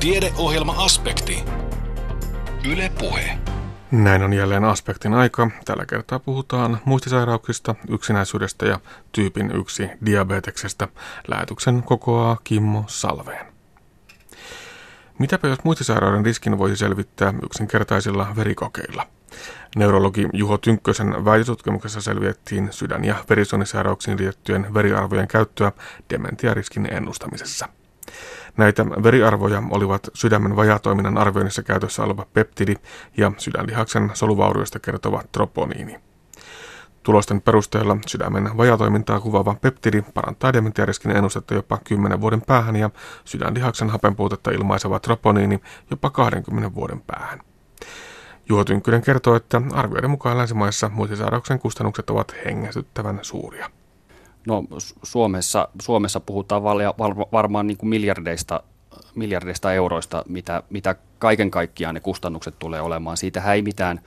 Tiedeohjelma-aspekti. Yle Puhe. Näin on jälleen aspektin aika. Tällä kertaa puhutaan muistisairauksista, yksinäisyydestä ja tyypin yksi diabeteksestä. Lähetyksen kokoaa Kimmo Salveen. Mitäpä jos muistisairauden riskin voisi selvittää yksinkertaisilla verikokeilla? Neurologi Juho Tynkkösen väitötutkimuksessa selviettiin sydän- ja verisuonisairauksiin liittyen veriarvojen käyttöä dementiariskin ennustamisessa. Näitä veriarvoja olivat sydämen vajatoiminnan arvioinnissa käytössä oleva peptidi ja sydänlihaksen soluvaurioista kertova troponiini. Tulosten perusteella sydämen vajatoimintaa kuvaava peptidi parantaa dementiariskin ennustetta jopa 10 vuoden päähän ja sydänlihaksen hapenpuutetta ilmaiseva troponiini jopa 20 vuoden päähän. Juho Tynkkynen kertoo, että arvioiden mukaan länsimaissa muistisairauksen kustannukset ovat hengästyttävän suuria. No Suomessa, Suomessa puhutaan varmaan niin kuin miljardeista, miljardeista euroista, mitä, mitä kaiken kaikkiaan ne kustannukset tulee olemaan. Siitä ei mitään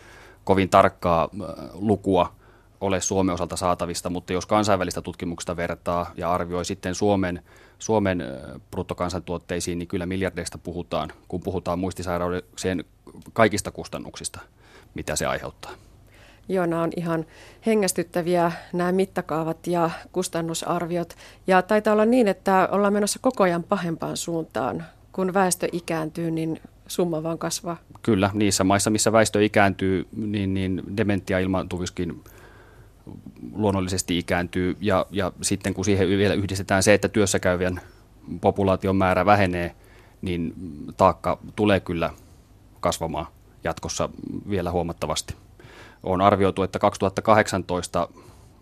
kovin tarkkaa lukua ole Suomen osalta saatavista, mutta jos kansainvälistä tutkimuksesta vertaa ja arvioi sitten Suomen, Suomen bruttokansantuotteisiin, niin kyllä miljardeista puhutaan, kun puhutaan muistisairauksien kaikista kustannuksista, mitä se aiheuttaa. Joo, nämä on ihan hengästyttäviä nämä mittakaavat ja kustannusarviot. Ja taitaa olla niin, että ollaan menossa koko ajan pahempaan suuntaan. Kun väestö ikääntyy, niin summa vaan kasvaa. Kyllä, niissä maissa, missä väestö ikääntyy, niin, niin dementia ilmaantuviskin luonnollisesti ikääntyy. Ja, ja sitten kun siihen vielä yhdistetään se, että työssäkäyvien populaation määrä vähenee, niin taakka tulee kyllä kasvamaan jatkossa vielä huomattavasti on arvioitu, että 2018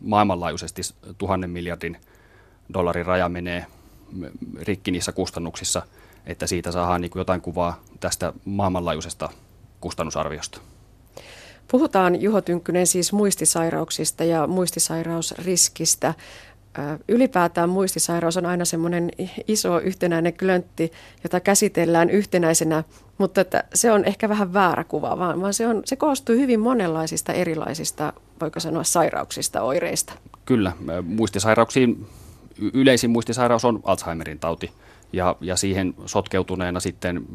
maailmanlaajuisesti tuhannen miljardin dollarin raja menee rikki niissä kustannuksissa, että siitä saadaan niin jotain kuvaa tästä maailmanlaajuisesta kustannusarviosta. Puhutaan Juho Tynkkynen siis muistisairauksista ja muistisairausriskistä. Ylipäätään muistisairaus on aina semmoinen iso yhtenäinen klöntti, jota käsitellään yhtenäisenä, mutta että se on ehkä vähän väärä kuva, vaan, vaan se, on, se koostuu hyvin monenlaisista erilaisista, voiko sanoa, sairauksista, oireista. Kyllä, muistisairauksiin, yleisin muistisairaus on Alzheimerin tauti ja, ja siihen sotkeutuneena sitten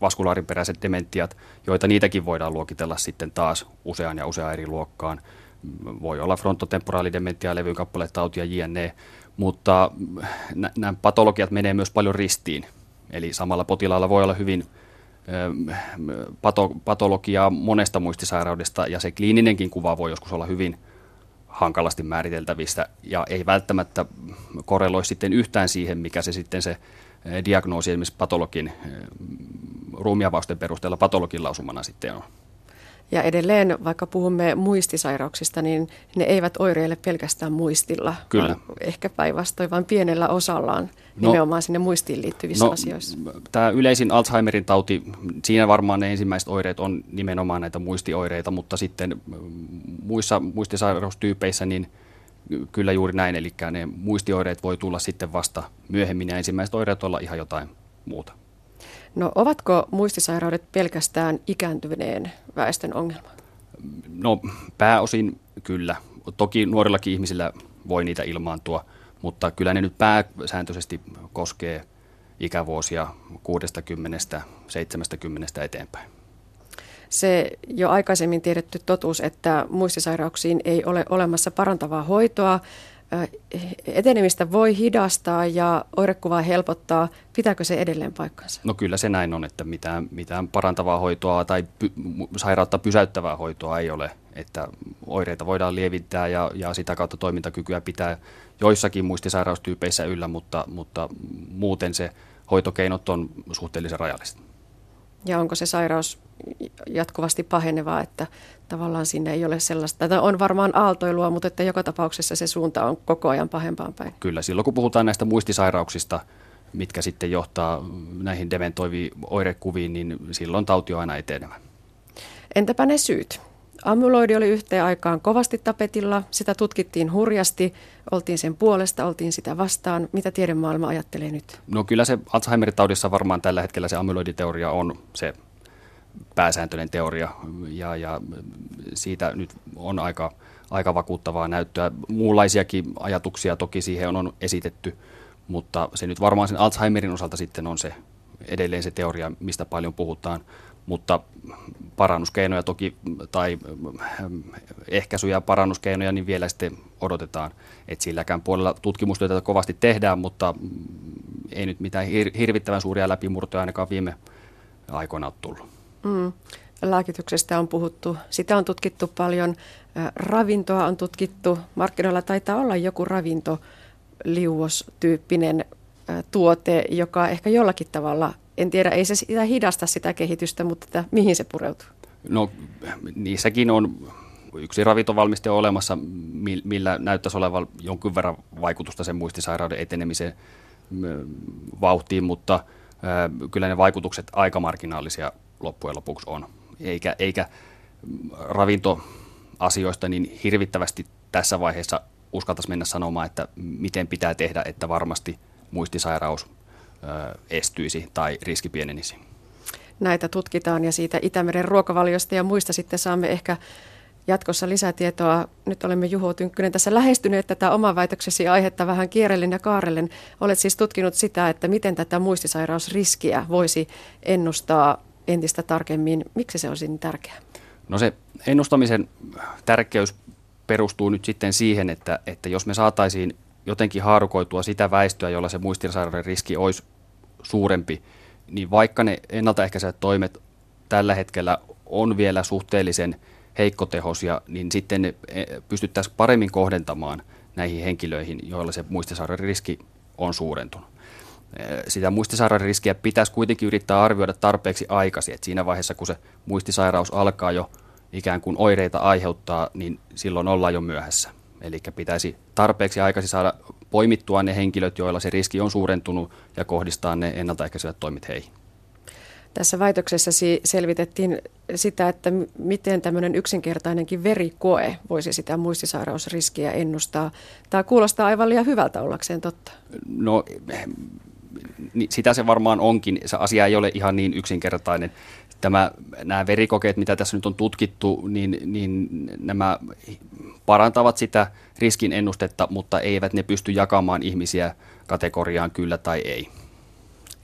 vaskulaariperäiset dementiat, joita niitäkin voidaan luokitella sitten taas usean ja usean eri luokkaan – voi olla frontotemporaalidementia, levyn kappaletauti ja jne. Mutta nämä patologiat menee myös paljon ristiin. Eli samalla potilaalla voi olla hyvin pato, patologiaa monesta muistisairaudesta ja se kliininenkin kuva voi joskus olla hyvin hankalasti määriteltävistä ja ei välttämättä korreloi sitten yhtään siihen, mikä se sitten se diagnoosi esimerkiksi patologin ruumiavausten perusteella patologin lausumana sitten on. Ja edelleen, vaikka puhumme muistisairauksista, niin ne eivät oireille pelkästään muistilla, Kyllä. vaan ehkä päinvastoin, vaan pienellä osallaan no, nimenomaan sinne muistiin liittyvissä no, asioissa. Tämä yleisin Alzheimerin tauti, siinä varmaan ne ensimmäiset oireet on nimenomaan näitä muistioireita, mutta sitten muissa muistisairaustyypeissä niin kyllä juuri näin, eli ne muistioireet voi tulla sitten vasta myöhemmin ja ensimmäiset oireet olla ihan jotain muuta. No ovatko muistisairaudet pelkästään ikääntyneen väestön ongelma? No pääosin kyllä. Toki nuorillakin ihmisillä voi niitä ilmaantua, mutta kyllä ne nyt pääsääntöisesti koskee ikävuosia 60-70 eteenpäin. Se jo aikaisemmin tiedetty totuus, että muistisairauksiin ei ole olemassa parantavaa hoitoa, etenemistä voi hidastaa ja oirekuvaa helpottaa. Pitääkö se edelleen paikkansa? No kyllä se näin on, että mitään, mitään parantavaa hoitoa tai py, sairautta pysäyttävää hoitoa ei ole. Että oireita voidaan lievittää ja, ja sitä kautta toimintakykyä pitää joissakin muistisairaustyypeissä yllä, mutta, mutta muuten se hoitokeinot on suhteellisen rajalliset. Ja onko se sairaus jatkuvasti pahenevaa, että tavallaan sinne ei ole sellaista, tai on varmaan aaltoilua, mutta että joka tapauksessa se suunta on koko ajan pahempaan päin. Kyllä, silloin kun puhutaan näistä muistisairauksista, mitkä sitten johtaa näihin dementoiviin oirekuviin, niin silloin tauti on aina etenevä. Entäpä ne syyt? Amyloidi oli yhteen aikaan kovasti tapetilla, sitä tutkittiin hurjasti, oltiin sen puolesta, oltiin sitä vastaan. Mitä tiedemaailma ajattelee nyt? No kyllä se Alzheimer-taudissa varmaan tällä hetkellä se amyloiditeoria on se pääsääntöinen teoria ja, ja siitä nyt on aika, aika vakuuttavaa näyttöä. Muunlaisiakin ajatuksia toki siihen on esitetty, mutta se nyt varmaan sen Alzheimerin osalta sitten on se edelleen se teoria, mistä paljon puhutaan, mutta parannuskeinoja toki tai ehkäisyjä ja parannuskeinoja, niin vielä sitten odotetaan. Että silläkään puolella tutkimustyötä kovasti tehdään, mutta ei nyt mitään hirvittävän suuria läpimurtoja ainakaan viime aikoina ole tullut. Mm. Lääkityksestä on puhuttu, sitä on tutkittu paljon, ravintoa on tutkittu, markkinoilla taitaa olla joku ravinto liuostyyppinen tuote, joka ehkä jollakin tavalla, en tiedä, ei se sitä hidasta sitä kehitystä, mutta että, mihin se pureutuu? No niissäkin on yksi ravintovalmiste on olemassa, millä näyttäisi olevan jonkin verran vaikutusta sen muistisairauden etenemiseen vauhtiin, mutta kyllä ne vaikutukset aika marginaalisia loppujen lopuksi on. Eikä, eikä ravintoasioista niin hirvittävästi tässä vaiheessa uskaltaisi mennä sanomaan, että miten pitää tehdä, että varmasti muistisairaus estyisi tai riski pienenisi. Näitä tutkitaan ja siitä Itämeren ruokavaliosta ja muista sitten saamme ehkä jatkossa lisätietoa. Nyt olemme Juho Tynkkynen tässä lähestyneet tätä oman väitöksesi aihetta vähän kierrellen ja kaarellen. Olet siis tutkinut sitä, että miten tätä muistisairausriskiä voisi ennustaa entistä tarkemmin. Miksi se olisi niin tärkeää? No se ennustamisen tärkeys perustuu nyt sitten siihen, että, että jos me saataisiin jotenkin haarukoitua sitä väestöä, jolla se muistisairauden riski olisi suurempi, niin vaikka ne ennaltaehkäisevät toimet tällä hetkellä on vielä suhteellisen heikkotehosia, niin sitten ne e, pystyttäisiin paremmin kohdentamaan näihin henkilöihin, joilla se muistisairauden riski on suurentunut. Sitä muistisairauden riskiä pitäisi kuitenkin yrittää arvioida tarpeeksi aikaisin, että siinä vaiheessa kun se muistisairaus alkaa jo ikään kuin oireita aiheuttaa, niin silloin ollaan jo myöhässä. Eli pitäisi tarpeeksi aikaisin saada poimittua ne henkilöt, joilla se riski on suurentunut ja kohdistaa ne ennaltaehkäisevät toimit heihin. Tässä väitöksessäsi selvitettiin sitä, että miten tämmöinen yksinkertainenkin verikoe voisi sitä muistisairausriskiä ennustaa. Tämä kuulostaa aivan liian hyvältä ollakseen totta. No sitä se varmaan onkin. Se asia ei ole ihan niin yksinkertainen tämä, nämä verikokeet, mitä tässä nyt on tutkittu, niin, niin nämä parantavat sitä riskin ennustetta, mutta eivät ne pysty jakamaan ihmisiä kategoriaan kyllä tai ei.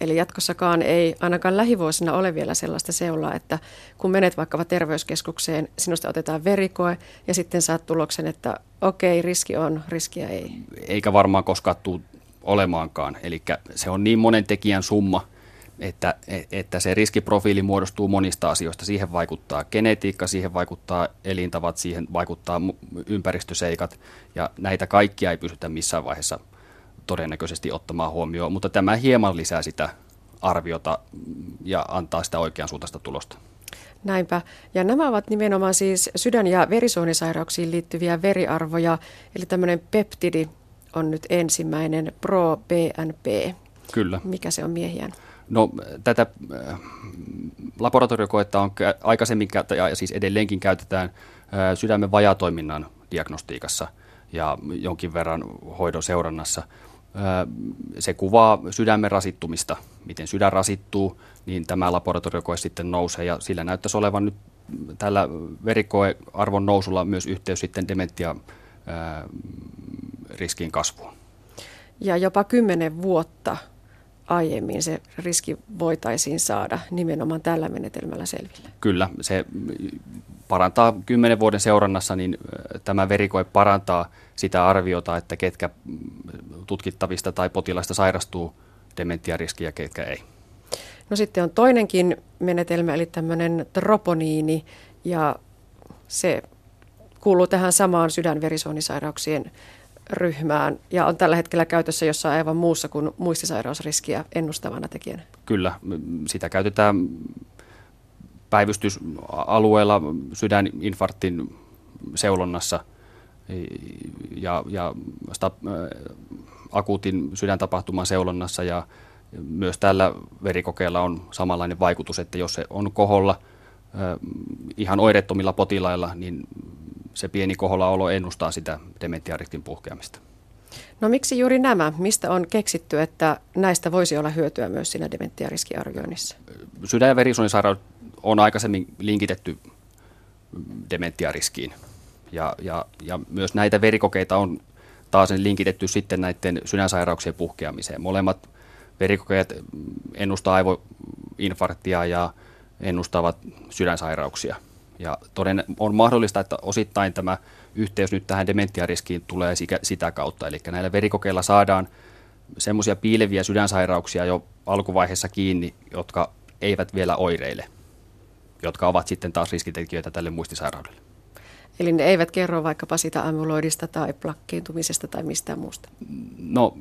Eli jatkossakaan ei ainakaan lähivuosina ole vielä sellaista seulaa, että kun menet vaikka terveyskeskukseen, sinusta otetaan verikoe ja sitten saat tuloksen, että okei, riski on, riskiä ei. Eikä varmaan koskaan tule olemaankaan. Eli se on niin monen tekijän summa – että, että se riskiprofiili muodostuu monista asioista. Siihen vaikuttaa genetiikka, siihen vaikuttaa elintavat, siihen vaikuttaa ympäristöseikat ja näitä kaikkia ei pystytä missään vaiheessa todennäköisesti ottamaan huomioon, mutta tämä hieman lisää sitä arviota ja antaa sitä oikeansuuntaista tulosta. Näinpä. Ja nämä ovat nimenomaan siis sydän- ja verisuonisairauksiin liittyviä veriarvoja, eli tämmöinen peptidi on nyt ensimmäinen pro-BNP. Kyllä. Mikä se on miehiään? No tätä äh, laboratoriokoetta on aikaisemmin ja siis edelleenkin käytetään äh, sydämen vajatoiminnan diagnostiikassa ja jonkin verran hoidon seurannassa. Äh, se kuvaa sydämen rasittumista, miten sydän rasittuu, niin tämä laboratoriokoe sitten nousee ja sillä näyttäisi olevan nyt tällä verikoearvon nousulla myös yhteys sitten dementia riskin kasvuun. Ja jopa kymmenen vuotta aiemmin se riski voitaisiin saada nimenomaan tällä menetelmällä selville? Kyllä, se parantaa kymmenen vuoden seurannassa, niin tämä verikoe parantaa sitä arviota, että ketkä tutkittavista tai potilaista sairastuu dementiariskiä ja ketkä ei. No sitten on toinenkin menetelmä, eli tämmöinen troponiini, ja se kuuluu tähän samaan sydänverisuonisairauksien ryhmään ja on tällä hetkellä käytössä jossain aivan muussa kuin muistisairausriskiä ennustavana tekijänä? Kyllä, sitä käytetään päivystysalueella sydäninfarktin seulonnassa ja, ja sta, akuutin sydäntapahtuman seulonnassa ja myös tällä verikokeella on samanlainen vaikutus, että jos se on koholla ihan oireettomilla potilailla, niin se pieni olo ennustaa sitä dementiariskin puhkeamista. No miksi juuri nämä? Mistä on keksitty, että näistä voisi olla hyötyä myös siinä dementiariskiarvioinnissa? Sydän- ja verisuonisairaus on aikaisemmin linkitetty dementiariskiin. Ja, ja, ja myös näitä verikokeita on taas linkitetty sitten näiden sydänsairauksien puhkeamiseen. Molemmat verikokeet ennustaa aivoinfarktia ja ennustavat sydänsairauksia. Ja toden, on mahdollista, että osittain tämä yhteys nyt tähän dementiariskiin tulee sitä kautta. Eli näillä verikokeilla saadaan semmoisia piileviä sydänsairauksia jo alkuvaiheessa kiinni, jotka eivät vielä oireile, jotka ovat sitten taas riskitekijöitä tälle muistisairaudelle. Eli ne eivät kerro vaikkapa sitä amyloidista tai plakkiintumisesta tai mistään muusta? No,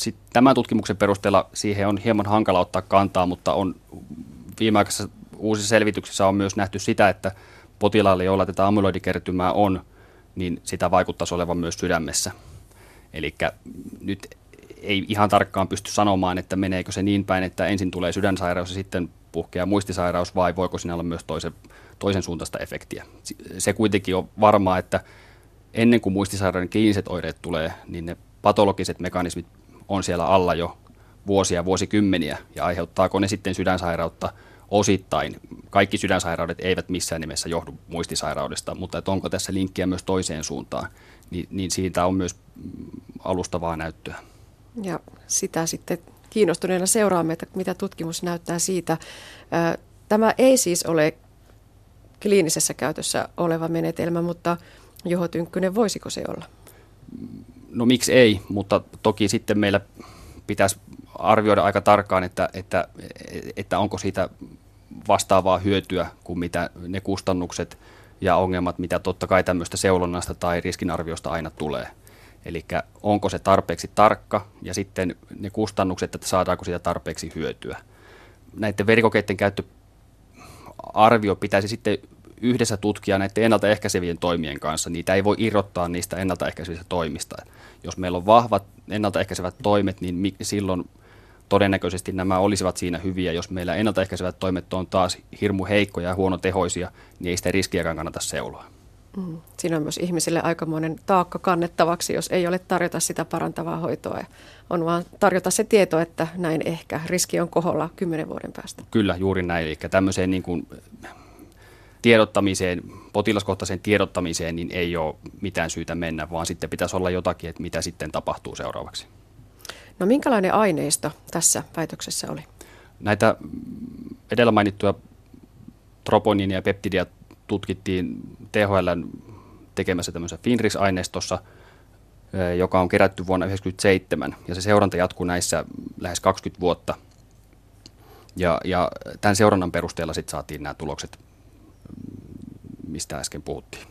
sit tämän tutkimuksen perusteella siihen on hieman hankala ottaa kantaa, mutta on viimeaikaisessa uusissa selvityksissä on myös nähty sitä, että potilaalle, joilla tätä amyloidikertymää on, niin sitä vaikuttaisi olevan myös sydämessä. Eli nyt ei ihan tarkkaan pysty sanomaan, että meneekö se niin päin, että ensin tulee sydänsairaus ja sitten puhkeaa muistisairaus, vai voiko siinä olla myös toisen, toisen suuntaista efektiä. Se kuitenkin on varmaa, että ennen kuin muistisairauden kliiniset oireet tulee, niin ne patologiset mekanismit on siellä alla jo vuosia, vuosikymmeniä, ja aiheuttaako ne sitten sydänsairautta osittain. Kaikki sydänsairaudet eivät missään nimessä johdu muistisairaudesta, mutta että onko tässä linkkiä myös toiseen suuntaan, niin, niin siitä on myös alustavaa näyttöä. Ja sitä sitten kiinnostuneena seuraamme, että mitä tutkimus näyttää siitä. Tämä ei siis ole kliinisessä käytössä oleva menetelmä, mutta Juho Tynkkynen, voisiko se olla? No miksi ei, mutta toki sitten meillä pitäisi arvioida aika tarkkaan, että, että, että onko siitä vastaavaa hyötyä kuin mitä ne kustannukset ja ongelmat, mitä totta kai tämmöistä seulonnasta tai riskinarviosta aina tulee. Eli onko se tarpeeksi tarkka ja sitten ne kustannukset, että saadaanko siitä tarpeeksi hyötyä. Näiden verikokeiden käyttöarvio pitäisi sitten yhdessä tutkia näiden ennaltaehkäisevien toimien kanssa. Niitä ei voi irrottaa niistä ennaltaehkäisevistä toimista. Jos meillä on vahvat ennaltaehkäisevät toimet, niin silloin todennäköisesti nämä olisivat siinä hyviä. Jos meillä ennaltaehkäisevät toimet on taas hirmu heikkoja ja huonotehoisia, niin ei sitä riskiäkään kannata seuloa. Mm. Siinä on myös ihmisille aikamoinen taakka kannettavaksi, jos ei ole tarjota sitä parantavaa hoitoa. Ja on vaan tarjota se tieto, että näin ehkä riski on koholla kymmenen vuoden päästä. Kyllä, juuri näin. Eli tämmöiseen niin kuin tiedottamiseen, potilaskohtaiseen tiedottamiseen, niin ei ole mitään syytä mennä, vaan sitten pitäisi olla jotakin, että mitä sitten tapahtuu seuraavaksi. No minkälainen aineisto tässä väitöksessä oli? Näitä edellä mainittuja troponiinia ja peptidia tutkittiin THL tekemässä tämmöisessä Finris-aineistossa, joka on kerätty vuonna 1997, ja se seuranta jatkuu näissä lähes 20 vuotta. Ja, ja tämän seurannan perusteella sitten saatiin nämä tulokset, mistä äsken puhuttiin.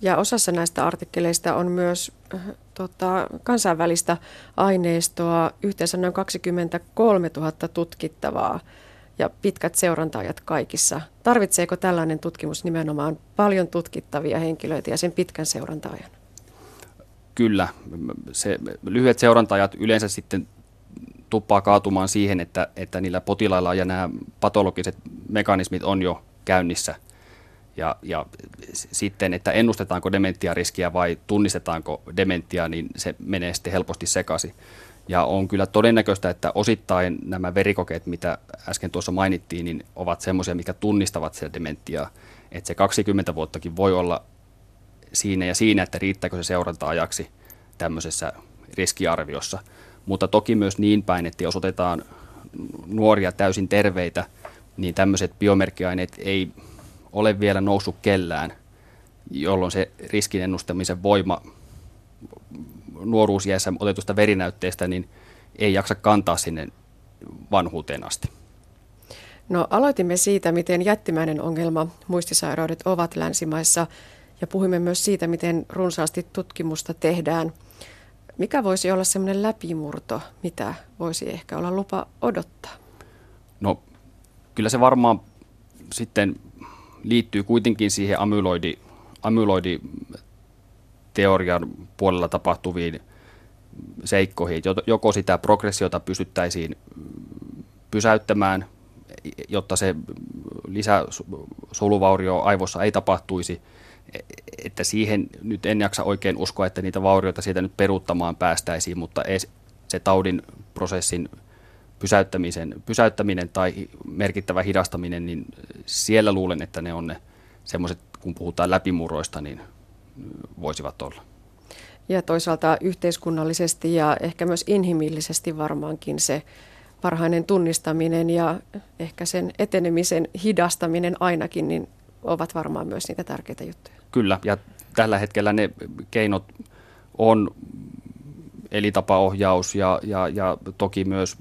Ja osassa näistä artikkeleista on myös äh, tota, kansainvälistä aineistoa, yhteensä noin 23 000 tutkittavaa ja pitkät seurantaajat kaikissa. Tarvitseeko tällainen tutkimus nimenomaan paljon tutkittavia henkilöitä ja sen pitkän seurantaajan? Kyllä. Se, lyhyet seurantaajat yleensä sitten tuppaa kaatumaan siihen, että, että niillä potilailla ja nämä patologiset mekanismit on jo käynnissä – ja, ja sitten, että ennustetaanko dementiariskiä vai tunnistetaanko dementia, niin se menee sitten helposti sekaisin. Ja on kyllä todennäköistä, että osittain nämä verikokeet, mitä äsken tuossa mainittiin, niin ovat semmoisia, mikä tunnistavat sitä dementiaa. Että se 20 vuottakin voi olla siinä ja siinä, että riittääkö se seuranta-ajaksi tämmöisessä riskiarviossa. Mutta toki myös niin päin, että jos otetaan nuoria täysin terveitä, niin tämmöiset biomerkkiaineet ei ole vielä noussut kellään, jolloin se riskin ennustamisen voima nuoruusjäessä otetusta verinäytteestä niin ei jaksa kantaa sinne vanhuuteen asti. No aloitimme siitä, miten jättimäinen ongelma muistisairaudet ovat länsimaissa ja puhuimme myös siitä, miten runsaasti tutkimusta tehdään. Mikä voisi olla semmoinen läpimurto, mitä voisi ehkä olla lupa odottaa? No kyllä se varmaan sitten liittyy kuitenkin siihen amyloidi, amyloiditeorian puolella tapahtuviin seikkoihin. Joko sitä progressiota pystyttäisiin pysäyttämään, jotta se lisäsoluvaurio aivossa ei tapahtuisi, että siihen nyt en jaksa oikein uskoa, että niitä vaurioita siitä nyt peruuttamaan päästäisiin, mutta se taudin prosessin pysäyttämisen, pysäyttäminen tai merkittävä hidastaminen, niin siellä luulen, että ne on ne semmoiset, kun puhutaan läpimurroista, niin voisivat olla. ja toisaalta yhteiskunnallisesti ja ehkä myös inhimillisesti varmaankin se parhainen tunnistaminen ja ehkä sen etenemisen hidastaminen ainakin, niin ovat varmaan myös niitä tärkeitä juttuja. Kyllä, ja tällä hetkellä ne keinot on elitapaohjaus ja, ja, ja toki myös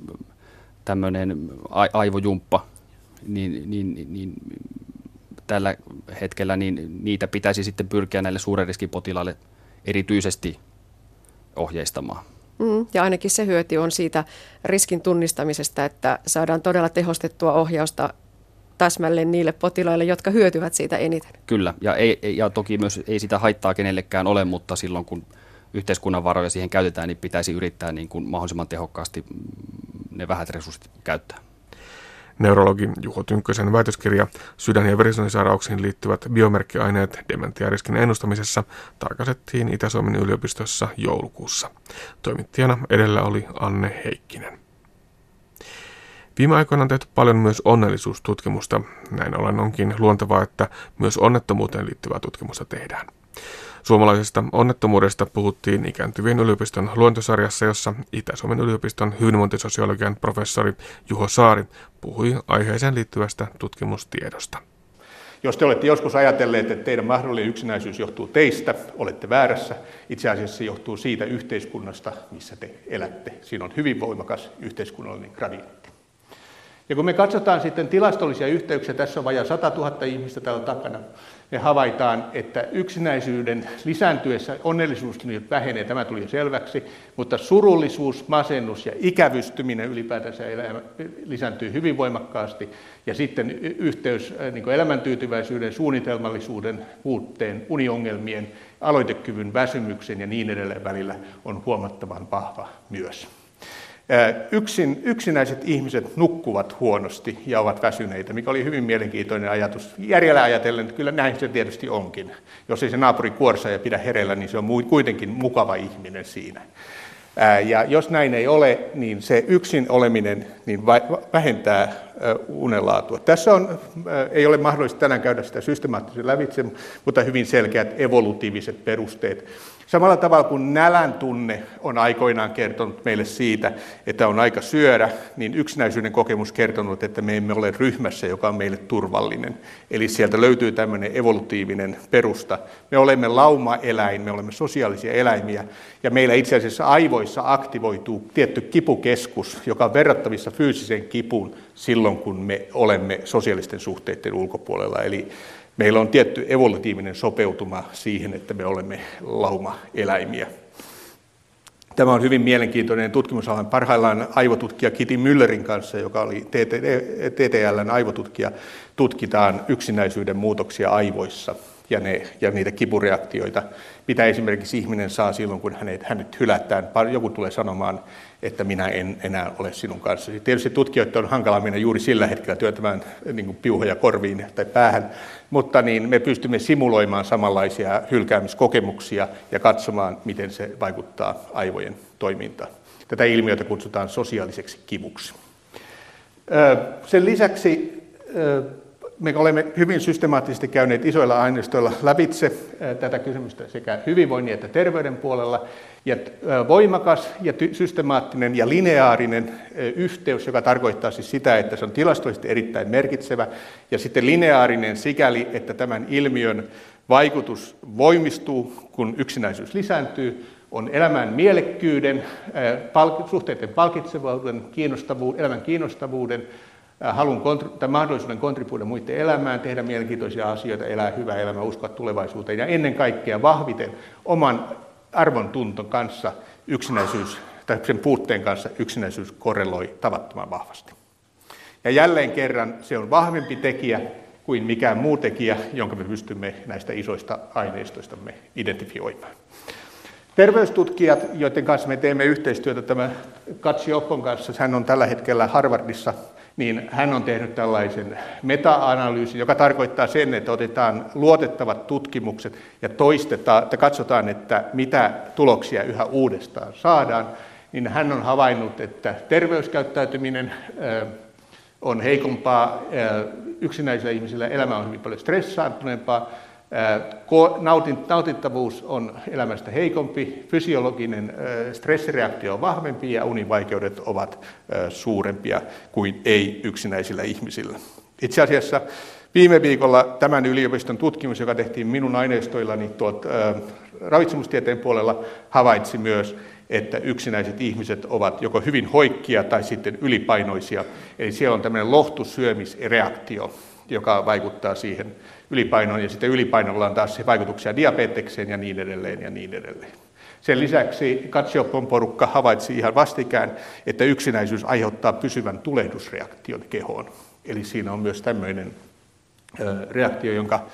tämmöinen aivojumppa, niin, niin, niin tällä hetkellä niin niitä pitäisi sitten pyrkiä näille suuren riskin potilaille erityisesti ohjeistamaan. Mm, ja ainakin se hyöty on siitä riskin tunnistamisesta, että saadaan todella tehostettua ohjausta täsmälleen niille potilaille, jotka hyötyvät siitä eniten. Kyllä, ja, ei, ja toki myös ei sitä haittaa kenellekään ole, mutta silloin kun yhteiskunnan varoja siihen käytetään, niin pitäisi yrittää niin kuin mahdollisimman tehokkaasti ne vähät resurssit käyttää. Neurologi Juho Tynkkösen väitöskirja Sydän- ja verisuonisairauksiin liittyvät biomerkkiaineet dementiariskin ennustamisessa tarkastettiin Itä-Suomen yliopistossa joulukuussa. Toimittajana edellä oli Anne Heikkinen. Viime aikoina on tehty paljon myös onnellisuustutkimusta. Näin ollen onkin luontevaa, että myös onnettomuuteen liittyvää tutkimusta tehdään. Suomalaisesta onnettomuudesta puhuttiin ikääntyvien yliopiston luontosarjassa, jossa Itä-Suomen yliopiston hyvinvointisosiologian professori Juho Saari puhui aiheeseen liittyvästä tutkimustiedosta. Jos te olette joskus ajatelleet, että teidän mahdollinen yksinäisyys johtuu teistä, olette väärässä. Itse asiassa se johtuu siitä yhteiskunnasta, missä te elätte. Siinä on hyvin voimakas yhteiskunnallinen gradientti. Ja kun me katsotaan sitten tilastollisia yhteyksiä, tässä on vajaa 100 000 ihmistä täällä takana, me havaitaan, että yksinäisyyden lisääntyessä onnellisuus nyt vähenee, tämä tuli jo selväksi, mutta surullisuus, masennus ja ikävystyminen ylipäätänsä elämä, lisääntyy hyvin voimakkaasti. Ja sitten yhteys äh, niin elämäntyytyväisyyden, suunnitelmallisuuden, puutteen, uniongelmien, aloitekyvyn, väsymyksen ja niin edelleen välillä on huomattavan vahva myös. Yksin, yksinäiset ihmiset nukkuvat huonosti ja ovat väsyneitä, mikä oli hyvin mielenkiintoinen ajatus. Järjellä ajatellen, että kyllä näin se tietysti onkin. Jos ei se naapuri kuorsa ja pidä hereillä, niin se on kuitenkin mukava ihminen siinä. Ja jos näin ei ole, niin se yksin oleminen niin vähentää unenlaatua. Tässä on, ei ole mahdollista tänään käydä sitä systemaattisesti lävitse, mutta hyvin selkeät evolutiiviset perusteet Samalla tavalla kuin nälän tunne on aikoinaan kertonut meille siitä, että on aika syödä, niin yksinäisyyden kokemus kertonut, että me emme ole ryhmässä, joka on meille turvallinen. Eli sieltä löytyy tämmöinen evolutiivinen perusta. Me olemme lauma-eläin, me olemme sosiaalisia eläimiä, ja meillä itse asiassa aivoissa aktivoituu tietty kipukeskus, joka on verrattavissa fyysiseen kipuun silloin, kun me olemme sosiaalisten suhteiden ulkopuolella. Eli meillä on tietty evolutiivinen sopeutuma siihen, että me olemme lauma-eläimiä. Tämä on hyvin mielenkiintoinen tutkimusalan parhaillaan aivotutkija Kitty Müllerin kanssa, joka oli TTLn aivotutkija, tutkitaan yksinäisyyden muutoksia aivoissa ja, ne, ja niitä kipureaktioita, mitä esimerkiksi ihminen saa silloin, kun hänet, hänet hylätään. Joku tulee sanomaan, että minä en enää ole sinun kanssasi. Tietysti tutkijoiden on hankala mennä juuri sillä hetkellä työtämään niin piuhoja korviin tai päähän, mutta niin me pystymme simuloimaan samanlaisia hylkäämiskokemuksia ja katsomaan, miten se vaikuttaa aivojen toimintaan. Tätä ilmiötä kutsutaan sosiaaliseksi kivuksi. Sen lisäksi me olemme hyvin systemaattisesti käyneet isoilla aineistoilla lävitse tätä kysymystä sekä hyvinvoinnin että terveyden puolella. Ja voimakas ja systemaattinen ja lineaarinen yhteys, joka tarkoittaa siis sitä, että se on tilastollisesti erittäin merkitsevä, ja sitten lineaarinen sikäli, että tämän ilmiön vaikutus voimistuu, kun yksinäisyys lisääntyy, on elämän mielekkyyden, suhteiden palkitsevuuden, kiinnostavuuden, elämän kiinnostavuuden, halun tai mahdollisuuden kontribuoida muiden elämään, tehdä mielenkiintoisia asioita, elää hyvää elämää, uskoa tulevaisuuteen ja ennen kaikkea vahviten oman arvon tunton kanssa yksinäisyys, tai sen puutteen kanssa yksinäisyys korreloi tavattoman vahvasti. Ja jälleen kerran se on vahvempi tekijä kuin mikään muu tekijä, jonka me pystymme näistä isoista aineistoistamme identifioimaan. Terveystutkijat, joiden kanssa me teemme yhteistyötä, tämä Katsi Oppon kanssa, hän on tällä hetkellä Harvardissa niin hän on tehnyt tällaisen meta-analyysin, joka tarkoittaa sen, että otetaan luotettavat tutkimukset ja toistetaan, että katsotaan, että mitä tuloksia yhä uudestaan saadaan. Niin hän on havainnut, että terveyskäyttäytyminen on heikompaa, yksinäisillä ihmisillä elämä on hyvin paljon stressaantuneempaa, Nautittavuus on elämästä heikompi, fysiologinen stressireaktio on vahvempi ja univaikeudet ovat suurempia kuin ei-yksinäisillä ihmisillä. Itse asiassa viime viikolla tämän yliopiston tutkimus, joka tehtiin minun aineistoillani tuot, ravitsemustieteen puolella, havaitsi myös, että yksinäiset ihmiset ovat joko hyvin hoikkia tai sitten ylipainoisia. Eli siellä on tämmöinen lohtusyömisreaktio, joka vaikuttaa siihen ylipainoon, ja sitten ylipainolla on taas vaikutuksia diabetekseen ja niin edelleen ja niin edelleen. Sen lisäksi Katsiopon porukka havaitsi ihan vastikään, että yksinäisyys aiheuttaa pysyvän tulehdusreaktion kehoon. Eli siinä on myös tämmöinen reaktio, jonka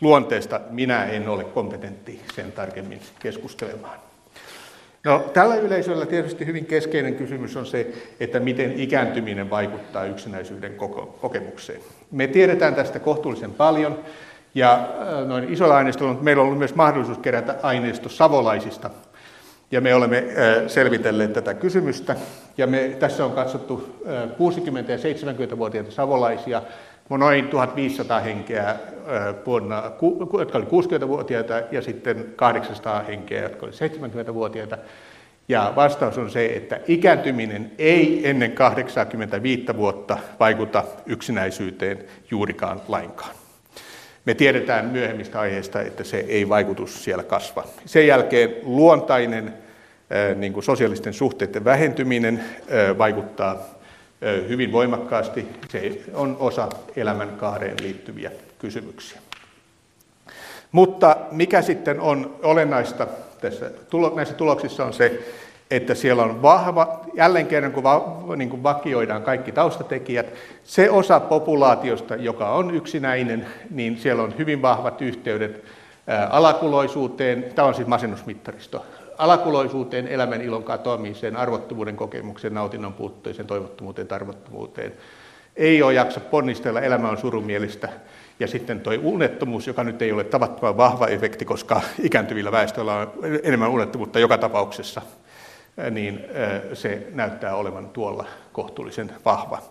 luonteesta minä en ole kompetentti sen tarkemmin keskustelemaan. No, tällä yleisöllä tietysti hyvin keskeinen kysymys on se, että miten ikääntyminen vaikuttaa yksinäisyyden kokemukseen. Me tiedetään tästä kohtuullisen paljon, ja äh, noin isolla aineistolla meillä on ollut myös mahdollisuus kerätä aineisto savolaisista, ja me olemme äh, selvitelleet tätä kysymystä, ja me tässä on katsottu 60- äh, ja 70-vuotiaita savolaisia, noin 1500 henkeä vuonna, jotka oli 60-vuotiaita, ja sitten 800 henkeä, jotka oli 70-vuotiaita. Ja vastaus on se, että ikääntyminen ei ennen 85 vuotta vaikuta yksinäisyyteen juurikaan lainkaan. Me tiedetään myöhemmistä aiheista, että se ei vaikutus siellä kasva. Sen jälkeen luontainen niin kuin sosiaalisten suhteiden vähentyminen vaikuttaa hyvin voimakkaasti. Se on osa elämänkaareen liittyviä kysymyksiä. Mutta mikä sitten on olennaista tässä, näissä tuloksissa on se, että siellä on vahva, jälleen kerran kun, va, niin kuin vakioidaan kaikki taustatekijät, se osa populaatiosta, joka on yksinäinen, niin siellä on hyvin vahvat yhteydet alakuloisuuteen, tämä on siis masennusmittaristo, alakuloisuuteen, elämän ilon katoamiseen, arvottomuuden kokemukseen, nautinnon puutteeseen, toivottomuuteen, tarvottomuuteen. Ei ole jaksa ponnistella, elämä on surumielistä. Ja sitten tuo unettomuus, joka nyt ei ole tavattoman vahva efekti, koska ikääntyvillä väestöillä on enemmän unettomuutta joka tapauksessa, niin se näyttää olevan tuolla kohtuullisen vahva.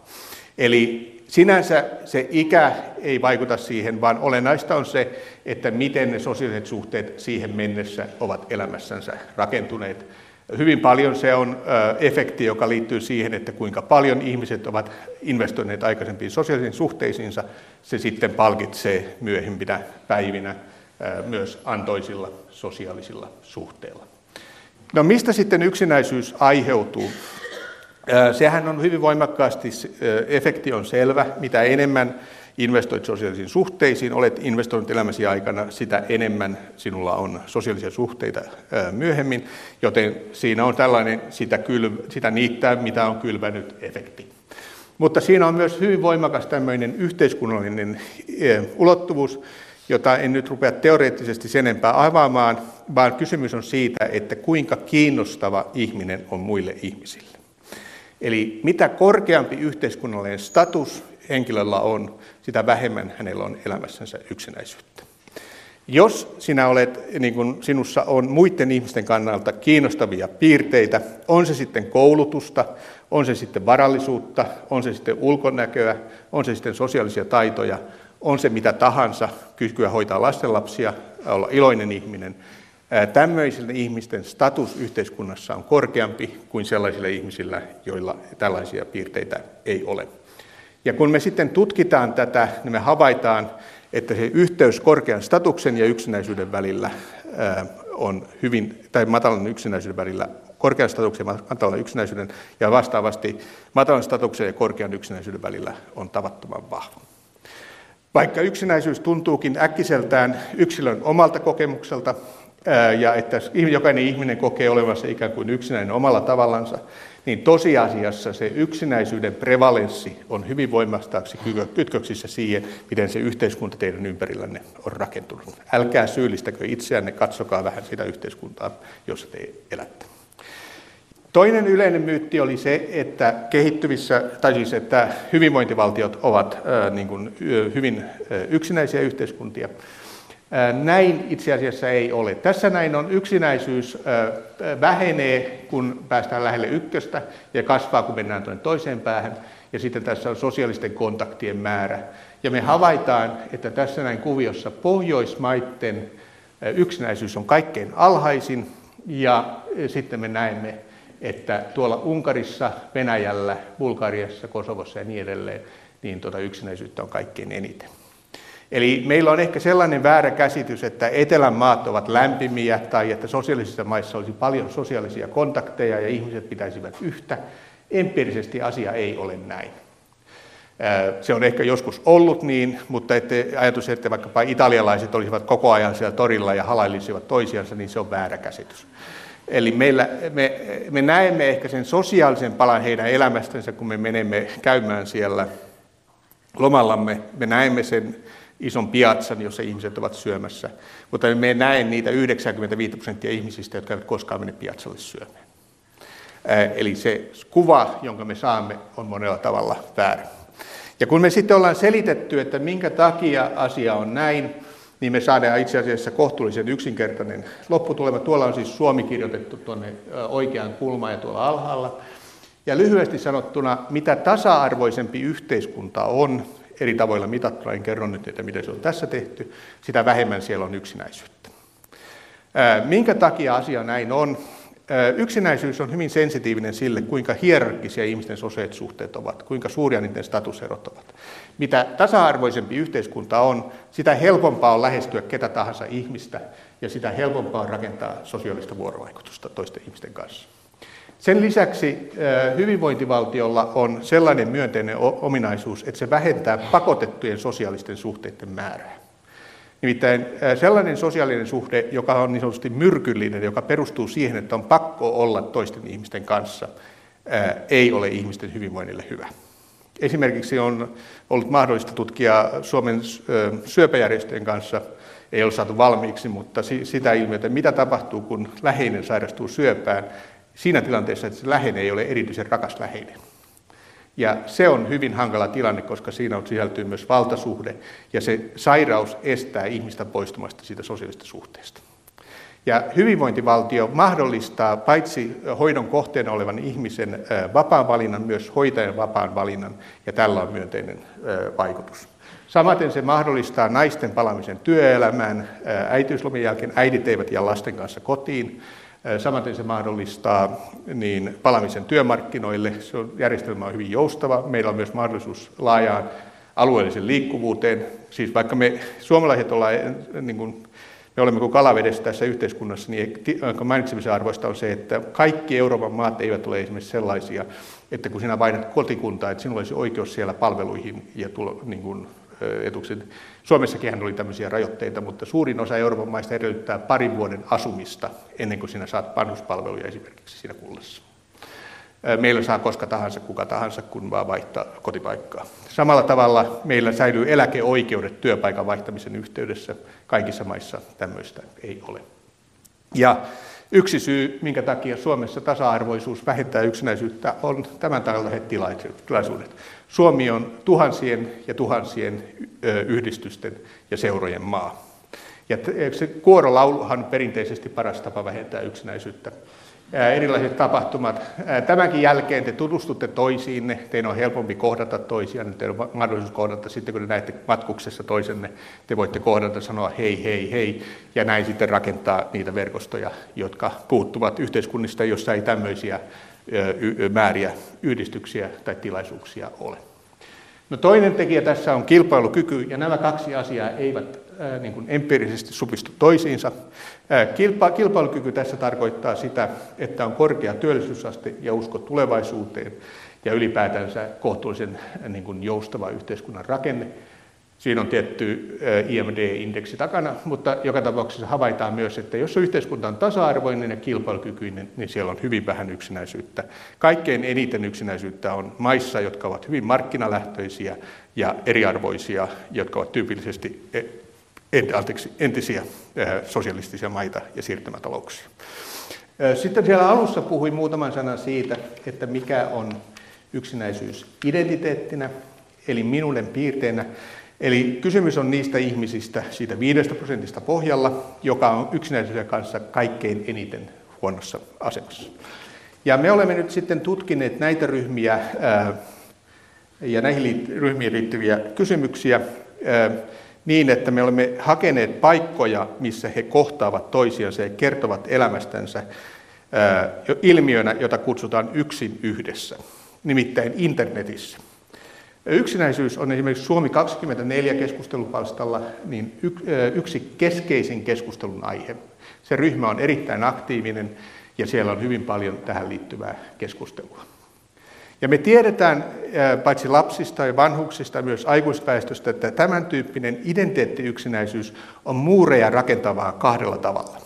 Eli sinänsä se ikä ei vaikuta siihen, vaan olennaista on se, että miten ne sosiaaliset suhteet siihen mennessä ovat elämässänsä rakentuneet. Hyvin paljon se on efekti, joka liittyy siihen, että kuinka paljon ihmiset ovat investoineet aikaisempiin sosiaalisiin suhteisiinsa. Se sitten palkitsee myöhempinä päivinä myös antoisilla sosiaalisilla suhteilla. No mistä sitten yksinäisyys aiheutuu? Sehän on hyvin voimakkaasti, efekti on selvä, mitä enemmän investoit sosiaalisiin suhteisiin, olet investoinut elämäsi aikana, sitä enemmän sinulla on sosiaalisia suhteita myöhemmin, joten siinä on tällainen sitä, kylv, sitä niittää, mitä on kylvänyt efekti. Mutta siinä on myös hyvin voimakas tämmöinen yhteiskunnallinen ulottuvuus, jota en nyt rupea teoreettisesti sen enempää avaamaan, vaan kysymys on siitä, että kuinka kiinnostava ihminen on muille ihmisille. Eli mitä korkeampi yhteiskunnallinen status henkilöllä on, sitä vähemmän hänellä on elämässänsä yksinäisyyttä. Jos sinä olet, niin kuin sinussa on muiden ihmisten kannalta kiinnostavia piirteitä, on se sitten koulutusta, on se sitten varallisuutta, on se sitten ulkonäköä, on se sitten sosiaalisia taitoja, on se mitä tahansa, kykyä hoitaa lastenlapsia, olla iloinen ihminen, Tämmöisillä ihmisten status yhteiskunnassa on korkeampi kuin sellaisilla ihmisillä, joilla tällaisia piirteitä ei ole. Ja kun me sitten tutkitaan tätä, niin me havaitaan, että se yhteys korkean statuksen ja yksinäisyyden välillä on hyvin, tai matalan yksinäisyyden välillä, korkean statuksen ja matalan yksinäisyyden, ja vastaavasti matalan statuksen ja korkean yksinäisyyden välillä on tavattoman vahva. Vaikka yksinäisyys tuntuukin äkkiseltään yksilön omalta kokemukselta, ja että jokainen ihminen kokee olevansa ikään kuin yksinäinen omalla tavallansa, niin tosiasiassa se yksinäisyyden prevalenssi on hyvin voimakkaasti kytköksissä siihen, miten se yhteiskunta teidän ympärillänne on rakentunut. Älkää syyllistäkö itseänne, katsokaa vähän sitä yhteiskuntaa, jossa te elätte. Toinen yleinen myytti oli se, että kehittyvissä, tai siis että hyvinvointivaltiot ovat niin kuin, hyvin yksinäisiä yhteiskuntia. Näin itse asiassa ei ole. Tässä näin on yksinäisyys vähenee, kun päästään lähelle ykköstä ja kasvaa, kun mennään toiseen päähän. ja sitten tässä on sosiaalisten kontaktien määrä. Ja me havaitaan, että tässä näin kuviossa Pohjoismaiden yksinäisyys on kaikkein alhaisin, ja sitten me näemme, että tuolla Unkarissa, Venäjällä, Bulgariassa, Kosovossa ja niin edelleen, niin tuota yksinäisyyttä on kaikkein eniten. Eli meillä on ehkä sellainen väärä käsitys, että etelän maat ovat lämpimiä tai että sosiaalisissa maissa olisi paljon sosiaalisia kontakteja ja ihmiset pitäisivät yhtä. Empiirisesti asia ei ole näin. Se on ehkä joskus ollut niin, mutta ette ajatus, että vaikkapa italialaiset olisivat koko ajan siellä torilla ja halailisivat toisiansa, niin se on väärä käsitys. Eli meillä, me, me näemme ehkä sen sosiaalisen palan heidän elämästänsä, kun me menemme käymään siellä lomallamme. Me näemme sen ison piatsan, jossa ihmiset ovat syömässä. Mutta me näen niitä 95 prosenttia ihmisistä, jotka eivät koskaan mene piatsalle syömään. Eli se kuva, jonka me saamme, on monella tavalla väärä. Ja kun me sitten ollaan selitetty, että minkä takia asia on näin, niin me saadaan itse asiassa kohtuullisen yksinkertainen lopputulema. Tuolla on siis Suomi kirjoitettu tuonne oikeaan kulmaan ja tuolla alhaalla. Ja lyhyesti sanottuna, mitä tasa-arvoisempi yhteiskunta on, eri tavoilla mitattuna, en kerro nyt, että miten se on tässä tehty, sitä vähemmän siellä on yksinäisyyttä. Minkä takia asia näin on? Yksinäisyys on hyvin sensitiivinen sille, kuinka hierarkkisia ihmisten sosiaaliset suhteet ovat, kuinka suuria niiden statuserot ovat. Mitä tasa-arvoisempi yhteiskunta on, sitä helpompaa on lähestyä ketä tahansa ihmistä ja sitä helpompaa on rakentaa sosiaalista vuorovaikutusta toisten ihmisten kanssa. Sen lisäksi hyvinvointivaltiolla on sellainen myönteinen ominaisuus, että se vähentää pakotettujen sosiaalisten suhteiden määrää. Nimittäin sellainen sosiaalinen suhde, joka on niin sanotusti myrkyllinen, joka perustuu siihen, että on pakko olla toisten ihmisten kanssa, ei ole ihmisten hyvinvoinnille hyvä. Esimerkiksi on ollut mahdollista tutkia Suomen syöpäjärjestöjen kanssa, ei ole saatu valmiiksi, mutta sitä ilmiötä, mitä tapahtuu, kun läheinen sairastuu syöpään, siinä tilanteessa, että se läheinen ei ole erityisen rakas läheinen. Ja se on hyvin hankala tilanne, koska siinä on sisältyy myös valtasuhde, ja se sairaus estää ihmistä poistumasta siitä sosiaalista suhteesta. Ja hyvinvointivaltio mahdollistaa paitsi hoidon kohteena olevan ihmisen vapaan valinnan, myös hoitajan vapaan valinnan, ja tällä on myönteinen vaikutus. Samaten se mahdollistaa naisten palaamisen työelämään äitiyslomien jälkeen. Äidit eivät jää lasten kanssa kotiin, Samaten se mahdollistaa niin palamisen työmarkkinoille. Se on, järjestelmä on hyvin joustava. Meillä on myös mahdollisuus laajaan alueellisen liikkuvuuteen. Siis vaikka me suomalaiset ollaan, niin kuin, me olemme kuin kalavedessä tässä yhteiskunnassa, niin mainitsemisen arvoista on se, että kaikki Euroopan maat eivät ole esimerkiksi sellaisia, että kun sinä vaihdat kotikuntaa, että sinulla olisi oikeus siellä palveluihin ja tulo, niin kuin, etukset. Suomessakin oli tämmöisiä rajoitteita, mutta suurin osa Euroopan maista edellyttää parin vuoden asumista ennen kuin sinä saat vanhuspalveluja esimerkiksi siinä kullassa. Meillä saa koska tahansa, kuka tahansa, kun vaan vaihtaa kotipaikkaa. Samalla tavalla meillä säilyy eläkeoikeudet työpaikan vaihtamisen yhteydessä. Kaikissa maissa tämmöistä ei ole. Ja yksi syy, minkä takia Suomessa tasa-arvoisuus vähentää yksinäisyyttä, on tämän tällaiset tilaisuudet. Suomi on tuhansien ja tuhansien yhdistysten ja seurojen maa. Ja se kuorolauluhan on perinteisesti paras tapa vähentää yksinäisyyttä. Erilaiset tapahtumat. Tämänkin jälkeen te tutustutte toisiinne, teidän on helpompi kohdata toisiaan, teillä on mahdollisuus kohdata sitten, kun te näette matkuksessa toisenne, te voitte kohdata sanoa hei, hei, hei, ja näin sitten rakentaa niitä verkostoja, jotka puuttuvat yhteiskunnista, jossa ei tämmöisiä määriä yhdistyksiä tai tilaisuuksia ole. No toinen tekijä tässä on kilpailukyky, ja nämä kaksi asiaa eivät niin kuin empiirisesti supistu toisiinsa. Kilpailukyky tässä tarkoittaa sitä, että on korkea työllisyysaste ja usko tulevaisuuteen, ja ylipäätänsä kohtuullisen niin kuin joustava yhteiskunnan rakenne. Siinä on tietty IMD-indeksi takana, mutta joka tapauksessa havaitaan myös, että jos yhteiskunta on tasa-arvoinen ja kilpailukykyinen, niin siellä on hyvin vähän yksinäisyyttä. Kaikkein eniten yksinäisyyttä on maissa, jotka ovat hyvin markkinalähtöisiä ja eriarvoisia, jotka ovat tyypillisesti entisiä sosialistisia maita ja siirtymätalouksia. Sitten siellä alussa puhuin muutaman sanan siitä, että mikä on yksinäisyys identiteettinä, eli minuuden piirteenä. Eli kysymys on niistä ihmisistä siitä 5 prosentista pohjalla, joka on yksinäisyyden kanssa kaikkein eniten huonossa asemassa. Ja me olemme nyt sitten tutkineet näitä ryhmiä ää, ja näihin ryhmiin liittyviä kysymyksiä niin, että me olemme hakeneet paikkoja, missä he kohtaavat toisiansa ja kertovat elämästänsä ilmiönä, jota kutsutaan yksin yhdessä, nimittäin internetissä. Yksinäisyys on esimerkiksi Suomi 24 keskustelupalstalla niin yksi keskeisin keskustelun aihe. Se ryhmä on erittäin aktiivinen ja siellä on hyvin paljon tähän liittyvää keskustelua. Ja me tiedetään paitsi lapsista ja vanhuksista myös aikuisväestöstä, että tämän tyyppinen identiteettiyksinäisyys on muureja rakentavaa kahdella tavalla.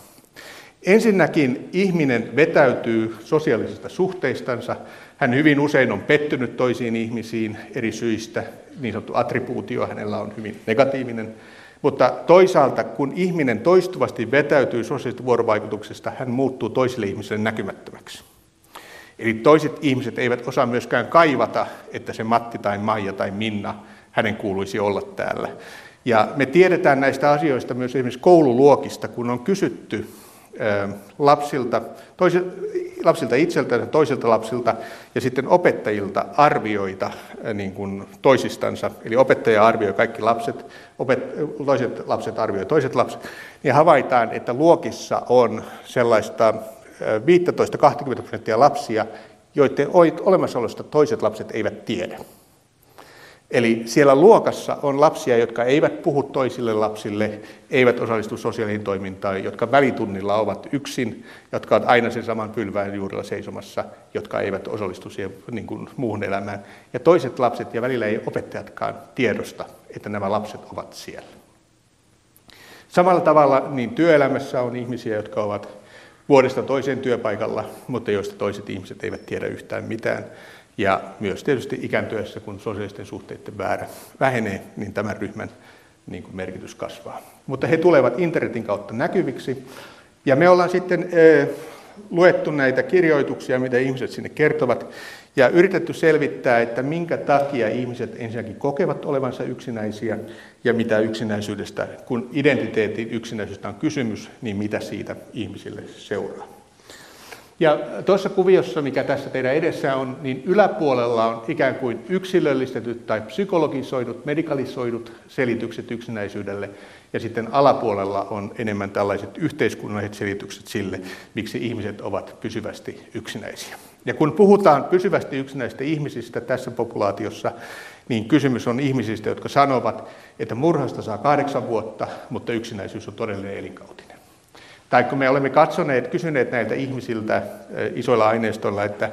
Ensinnäkin ihminen vetäytyy sosiaalisista suhteistansa. Hän hyvin usein on pettynyt toisiin ihmisiin eri syistä. Niin sanottu attribuutio hänellä on hyvin negatiivinen. Mutta toisaalta, kun ihminen toistuvasti vetäytyy sosiaalisesta vuorovaikutuksesta, hän muuttuu toisille ihmisille näkymättömäksi. Eli toiset ihmiset eivät osaa myöskään kaivata, että se Matti tai Maija tai Minna, hänen kuuluisi olla täällä. Ja me tiedetään näistä asioista myös esimerkiksi koululuokista, kun on kysytty lapsilta, toisilta, lapsilta itseltään, toisilta lapsilta ja sitten opettajilta arvioita niin kuin toisistansa. Eli opettaja arvioi kaikki lapset, opet, toiset lapset arvioi toiset lapset. Niin havaitaan, että luokissa on sellaista 15-20 prosenttia lapsia, joiden olemassaolosta toiset lapset eivät tiedä. Eli siellä luokassa on lapsia, jotka eivät puhu toisille lapsille, eivät osallistu sosiaalisiin toimintaan, jotka välitunnilla ovat yksin, jotka ovat aina sen saman pylvään juurella seisomassa, jotka eivät osallistu siihen niin kuin, muuhun elämään. Ja toiset lapset ja välillä ei opettajatkaan tiedosta, että nämä lapset ovat siellä. Samalla tavalla niin työelämässä on ihmisiä, jotka ovat vuodesta toiseen työpaikalla, mutta joista toiset ihmiset eivät tiedä yhtään mitään. Ja myös tietysti ikääntyessä, kun sosiaalisten suhteiden väärä vähenee, niin tämän ryhmän niin kuin merkitys kasvaa. Mutta he tulevat internetin kautta näkyviksi. Ja me ollaan sitten luettu näitä kirjoituksia, mitä ihmiset sinne kertovat, ja yritetty selvittää, että minkä takia ihmiset ensinnäkin kokevat olevansa yksinäisiä ja mitä yksinäisyydestä, kun identiteetin yksinäisyydestä on kysymys, niin mitä siitä ihmisille seuraa. Ja tuossa kuviossa, mikä tässä teidän edessä on, niin yläpuolella on ikään kuin yksilöllistetyt tai psykologisoidut, medikalisoidut selitykset yksinäisyydelle, ja sitten alapuolella on enemmän tällaiset yhteiskunnalliset selitykset sille, miksi ihmiset ovat pysyvästi yksinäisiä. Ja kun puhutaan pysyvästi yksinäisistä ihmisistä tässä populaatiossa, niin kysymys on ihmisistä, jotka sanovat, että murhasta saa kahdeksan vuotta, mutta yksinäisyys on todellinen elinkautinen. Tai kun me olemme katsoneet, kysyneet näiltä ihmisiltä isoilla aineistoilla, että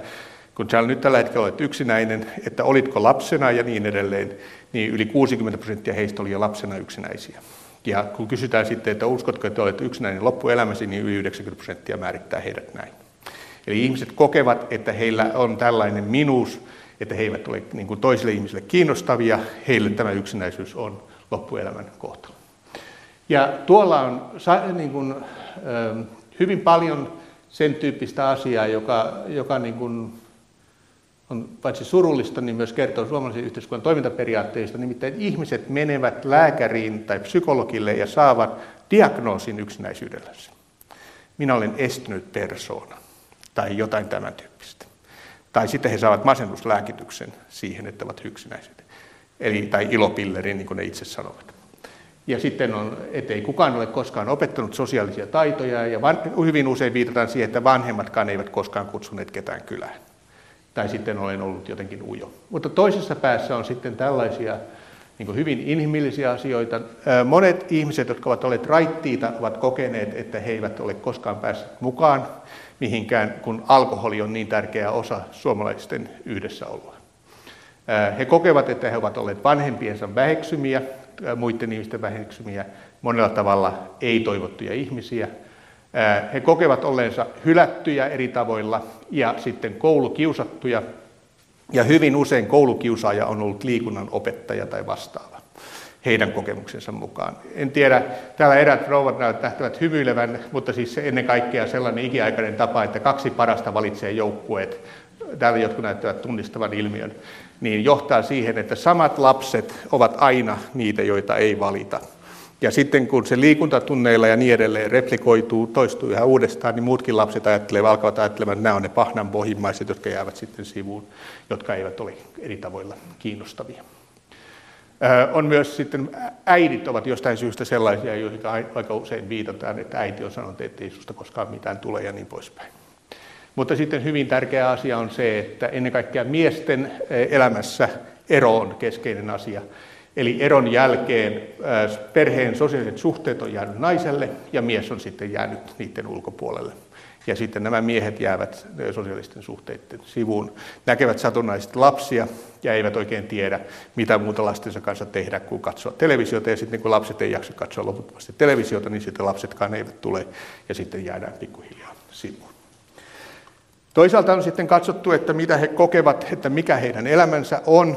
kun sä nyt tällä hetkellä olet yksinäinen, että olitko lapsena ja niin edelleen, niin yli 60 prosenttia heistä oli jo lapsena yksinäisiä. Ja kun kysytään sitten, että uskotko, että olet yksinäinen loppuelämäsi, niin yli 90 prosenttia määrittää heidät näin. Eli ihmiset kokevat, että heillä on tällainen minuus, että he eivät ole niin kuin toisille ihmisille kiinnostavia, heille tämä yksinäisyys on loppuelämän kohtalo. Ja tuolla on niin kuin, hyvin paljon sen tyyppistä asiaa, joka, joka niin kuin on paitsi surullista, niin myös kertoo suomalaisen yhteiskunnan toimintaperiaatteista. Nimittäin ihmiset menevät lääkäriin tai psykologille ja saavat diagnoosin yksinäisyydellänsä. Minä olen estynyt persoona tai jotain tämän tyyppistä. Tai sitten he saavat masennuslääkityksen siihen, että ovat yksinäiset. Eli, tai ilopilleri, niin kuin ne itse sanovat. Ja sitten on, ettei kukaan ole koskaan opettanut sosiaalisia taitoja, ja van, hyvin usein viitataan siihen, että vanhemmatkaan eivät koskaan kutsuneet ketään kylään. Tai sitten olen ollut jotenkin ujo. Mutta toisessa päässä on sitten tällaisia niin hyvin inhimillisiä asioita. Monet ihmiset, jotka ovat olleet raittiita, ovat kokeneet, että he eivät ole koskaan päässeet mukaan mihinkään, kun alkoholi on niin tärkeä osa suomalaisten yhdessäoloa. He kokevat, että he ovat olleet vanhempiensa väheksymiä, muiden ihmisten väheksymiä, monella tavalla ei-toivottuja ihmisiä. He kokevat olleensa hylättyjä eri tavoilla ja sitten koulukiusattuja. Ja hyvin usein koulukiusaaja on ollut liikunnan opettaja tai vastaava heidän kokemuksensa mukaan. En tiedä, täällä erät rouvat näyttävät hymyilevän, mutta siis ennen kaikkea sellainen ikiaikainen tapa, että kaksi parasta valitsee joukkueet, täällä jotkut näyttävät tunnistavan ilmiön, niin johtaa siihen, että samat lapset ovat aina niitä, joita ei valita. Ja sitten kun se liikuntatunneilla ja niin edelleen replikoituu, toistuu ihan uudestaan, niin muutkin lapset ajattelevat, alkavat ajattelemaan, että nämä on ne pahnan pohjimmaiset, jotka jäävät sitten sivuun, jotka eivät ole eri tavoilla kiinnostavia. On myös sitten, äidit ovat jostain syystä sellaisia, joihin aika usein viitataan, että äiti on sanonut, että ei susta koskaan mitään tule ja niin poispäin. Mutta sitten hyvin tärkeä asia on se, että ennen kaikkea miesten elämässä ero on keskeinen asia. Eli eron jälkeen perheen sosiaaliset suhteet on jäänyt naiselle ja mies on sitten jäänyt niiden ulkopuolelle. Ja sitten nämä miehet jäävät sosiaalisten suhteiden sivuun, näkevät satunnaisesti lapsia ja eivät oikein tiedä, mitä muuta lastensa kanssa tehdä kuin katsoa televisiota. Ja sitten kun lapset ei jaksa katsoa loputtomasti televisiota, niin sitten lapsetkaan eivät tule ja sitten jäädään pikkuhiljaa sivuun. Toisaalta on sitten katsottu, että mitä he kokevat, että mikä heidän elämänsä on.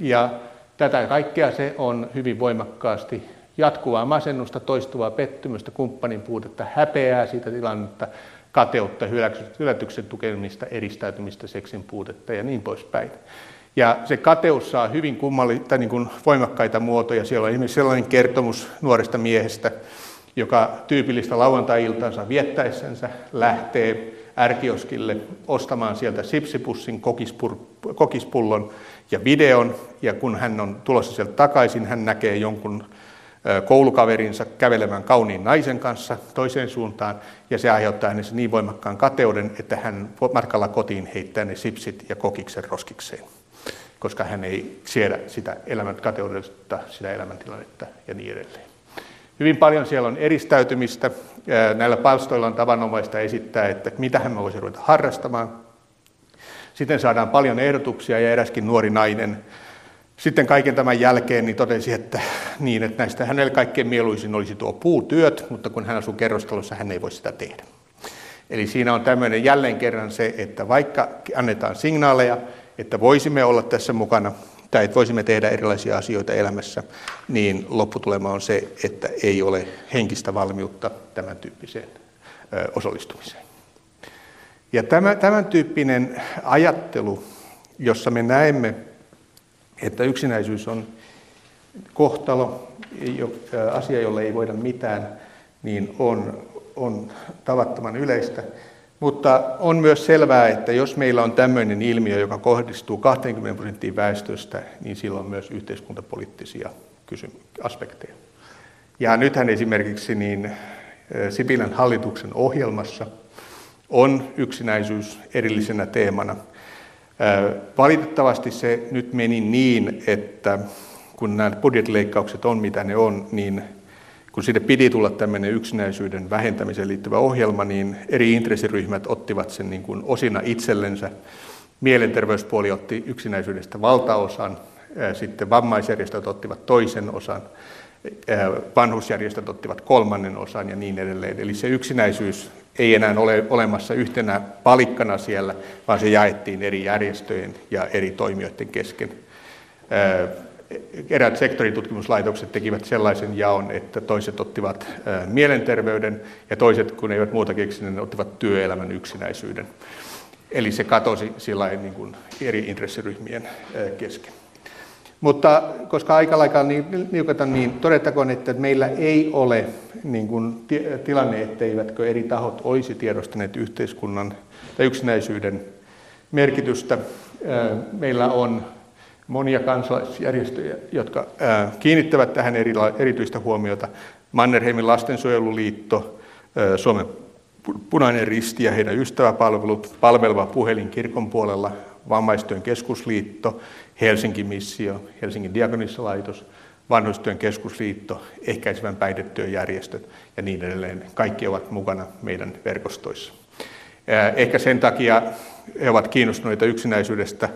Ja tätä kaikkea se on hyvin voimakkaasti jatkuvaa masennusta, toistuvaa pettymystä, kumppanin puutetta, häpeää siitä tilannetta, kateutta, hylätyksen tukemista, eristäytymistä, seksin puutetta ja niin poispäin. Ja se kateus saa hyvin kummalli, tai niin kuin voimakkaita muotoja. Siellä on esimerkiksi sellainen kertomus nuoresta miehestä, joka tyypillistä lauantai-iltansa viettäessänsä lähtee ärkioskille ostamaan sieltä sipsipussin, kokispullon ja videon. Ja kun hän on tulossa sieltä takaisin, hän näkee jonkun koulukaverinsa kävelemään kauniin naisen kanssa toiseen suuntaan, ja se aiheuttaa hänessä niin voimakkaan kateuden, että hän matkalla kotiin heittää ne sipsit ja kokiksen roskikseen, koska hän ei siedä sitä elämän kateudesta, sitä elämäntilannetta ja niin edelleen. Hyvin paljon siellä on eristäytymistä. Näillä palstoilla on tavanomaista esittää, että mitä hän voisi ruveta harrastamaan. Sitten saadaan paljon ehdotuksia ja eräskin nuori nainen sitten kaiken tämän jälkeen niin totesi, että, niin, että näistä hänelle kaikkein mieluisin olisi tuo puutyöt, mutta kun hän asuu kerrostalossa, hän ei voi sitä tehdä. Eli siinä on tämmöinen jälleen kerran se, että vaikka annetaan signaaleja, että voisimme olla tässä mukana tai että voisimme tehdä erilaisia asioita elämässä, niin lopputulema on se, että ei ole henkistä valmiutta tämän tyyppiseen osallistumiseen. Ja tämä, tämän tyyppinen ajattelu, jossa me näemme että yksinäisyys on kohtalo, asia, jolle ei voida mitään, niin on, on tavattoman yleistä. Mutta on myös selvää, että jos meillä on tämmöinen ilmiö, joka kohdistuu 20 prosenttiin väestöstä, niin sillä on myös yhteiskuntapoliittisia aspekteja. Ja nythän esimerkiksi niin Sipilän hallituksen ohjelmassa on yksinäisyys erillisenä teemana – Valitettavasti se nyt meni niin, että kun nämä budjettileikkaukset on mitä ne on, niin kun siitä piti tulla tämmöinen yksinäisyyden vähentämiseen liittyvä ohjelma, niin eri intressiryhmät ottivat sen niin kuin osina itsellensä. Mielenterveyspuoli otti yksinäisyydestä valtaosan, sitten vammaisjärjestöt ottivat toisen osan, vanhusjärjestöt ottivat kolmannen osan ja niin edelleen. Eli se yksinäisyys ei enää ole olemassa yhtenä palikkana siellä, vaan se jaettiin eri järjestöjen ja eri toimijoiden kesken. Eräät sektoritutkimuslaitokset tekivät sellaisen jaon, että toiset ottivat mielenterveyden ja toiset, kun eivät muuta keksineet, ne ottivat työelämän yksinäisyyden. Eli se katosi sillä niin kuin eri intressiryhmien kesken. Mutta koska aika alkaa niin niukata, niin todettakoon, että meillä ei ole niin kuin, tilanne, etteivätkö eri tahot olisi tiedostaneet yhteiskunnan tai yksinäisyyden merkitystä. Meillä on monia kansalaisjärjestöjä, jotka kiinnittävät tähän erityistä huomiota. Mannerheimin lastensuojeluliitto, Suomen Punainen Risti ja heidän ystäväpalvelut, palveleva puhelin kirkon puolella, Vammaistyön keskusliitto, Helsingin missio, Helsingin diakonissalaitos, vanhustyön keskusliitto, ehkäisevän päihdetyön järjestöt ja niin edelleen. Kaikki ovat mukana meidän verkostoissa. Ehkä sen takia he ovat kiinnostuneita yksinäisyydestä,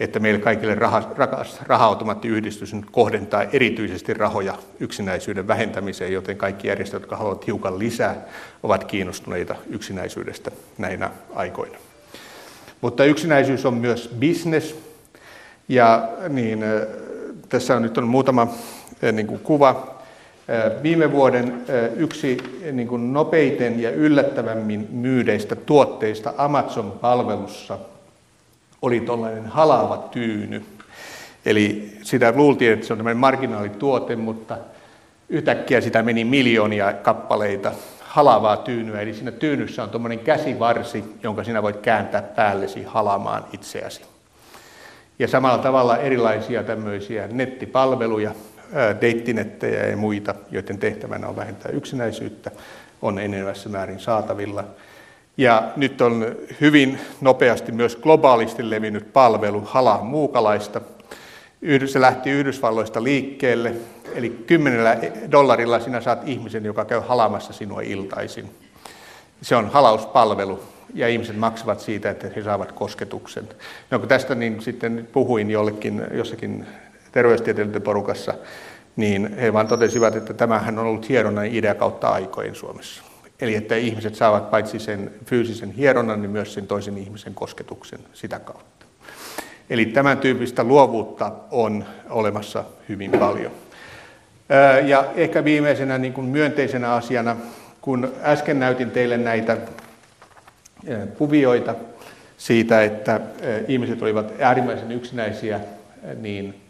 että meille kaikille raha, rakas raha-automaattiyhdistys nyt kohdentaa erityisesti rahoja yksinäisyyden vähentämiseen, joten kaikki järjestöt, jotka haluavat hiukan lisää, ovat kiinnostuneita yksinäisyydestä näinä aikoina. Mutta yksinäisyys on myös business. Ja niin, tässä on nyt on muutama niin kuin kuva. Viime vuoden yksi niin kuin nopeiten ja yllättävämmin myydeistä tuotteista Amazon-palvelussa oli tuollainen halaava tyyny. Eli sitä luultiin, että se on tämmöinen marginaalituote, mutta yhtäkkiä sitä meni miljoonia kappaleita halavaa tyynyä. Eli siinä tyynyssä on tuommoinen käsivarsi, jonka sinä voit kääntää päällesi halamaan itseäsi. Ja samalla tavalla erilaisia tämmöisiä nettipalveluja, deittinettejä ja muita, joiden tehtävänä on vähentää yksinäisyyttä, on enenevässä määrin saatavilla. Ja nyt on hyvin nopeasti myös globaalisti levinnyt palvelu Hala Muukalaista. Se lähti Yhdysvalloista liikkeelle, eli kymmenellä dollarilla sinä saat ihmisen, joka käy halamassa sinua iltaisin. Se on halauspalvelu, ja ihmiset maksavat siitä, että he saavat kosketuksen. No kun tästä niin sitten puhuin jollekin, jossakin terveystieteilijöiden porukassa, niin he vaan totesivat, että tämähän on ollut hieronnan idea kautta aikojen Suomessa. Eli että ihmiset saavat paitsi sen fyysisen hieronnan, niin myös sen toisen ihmisen kosketuksen sitä kautta. Eli tämän tyyppistä luovuutta on olemassa hyvin paljon. Ja ehkä viimeisenä niin kuin myönteisenä asiana, kun äsken näytin teille näitä kuvioita siitä, että ihmiset olivat äärimmäisen yksinäisiä, niin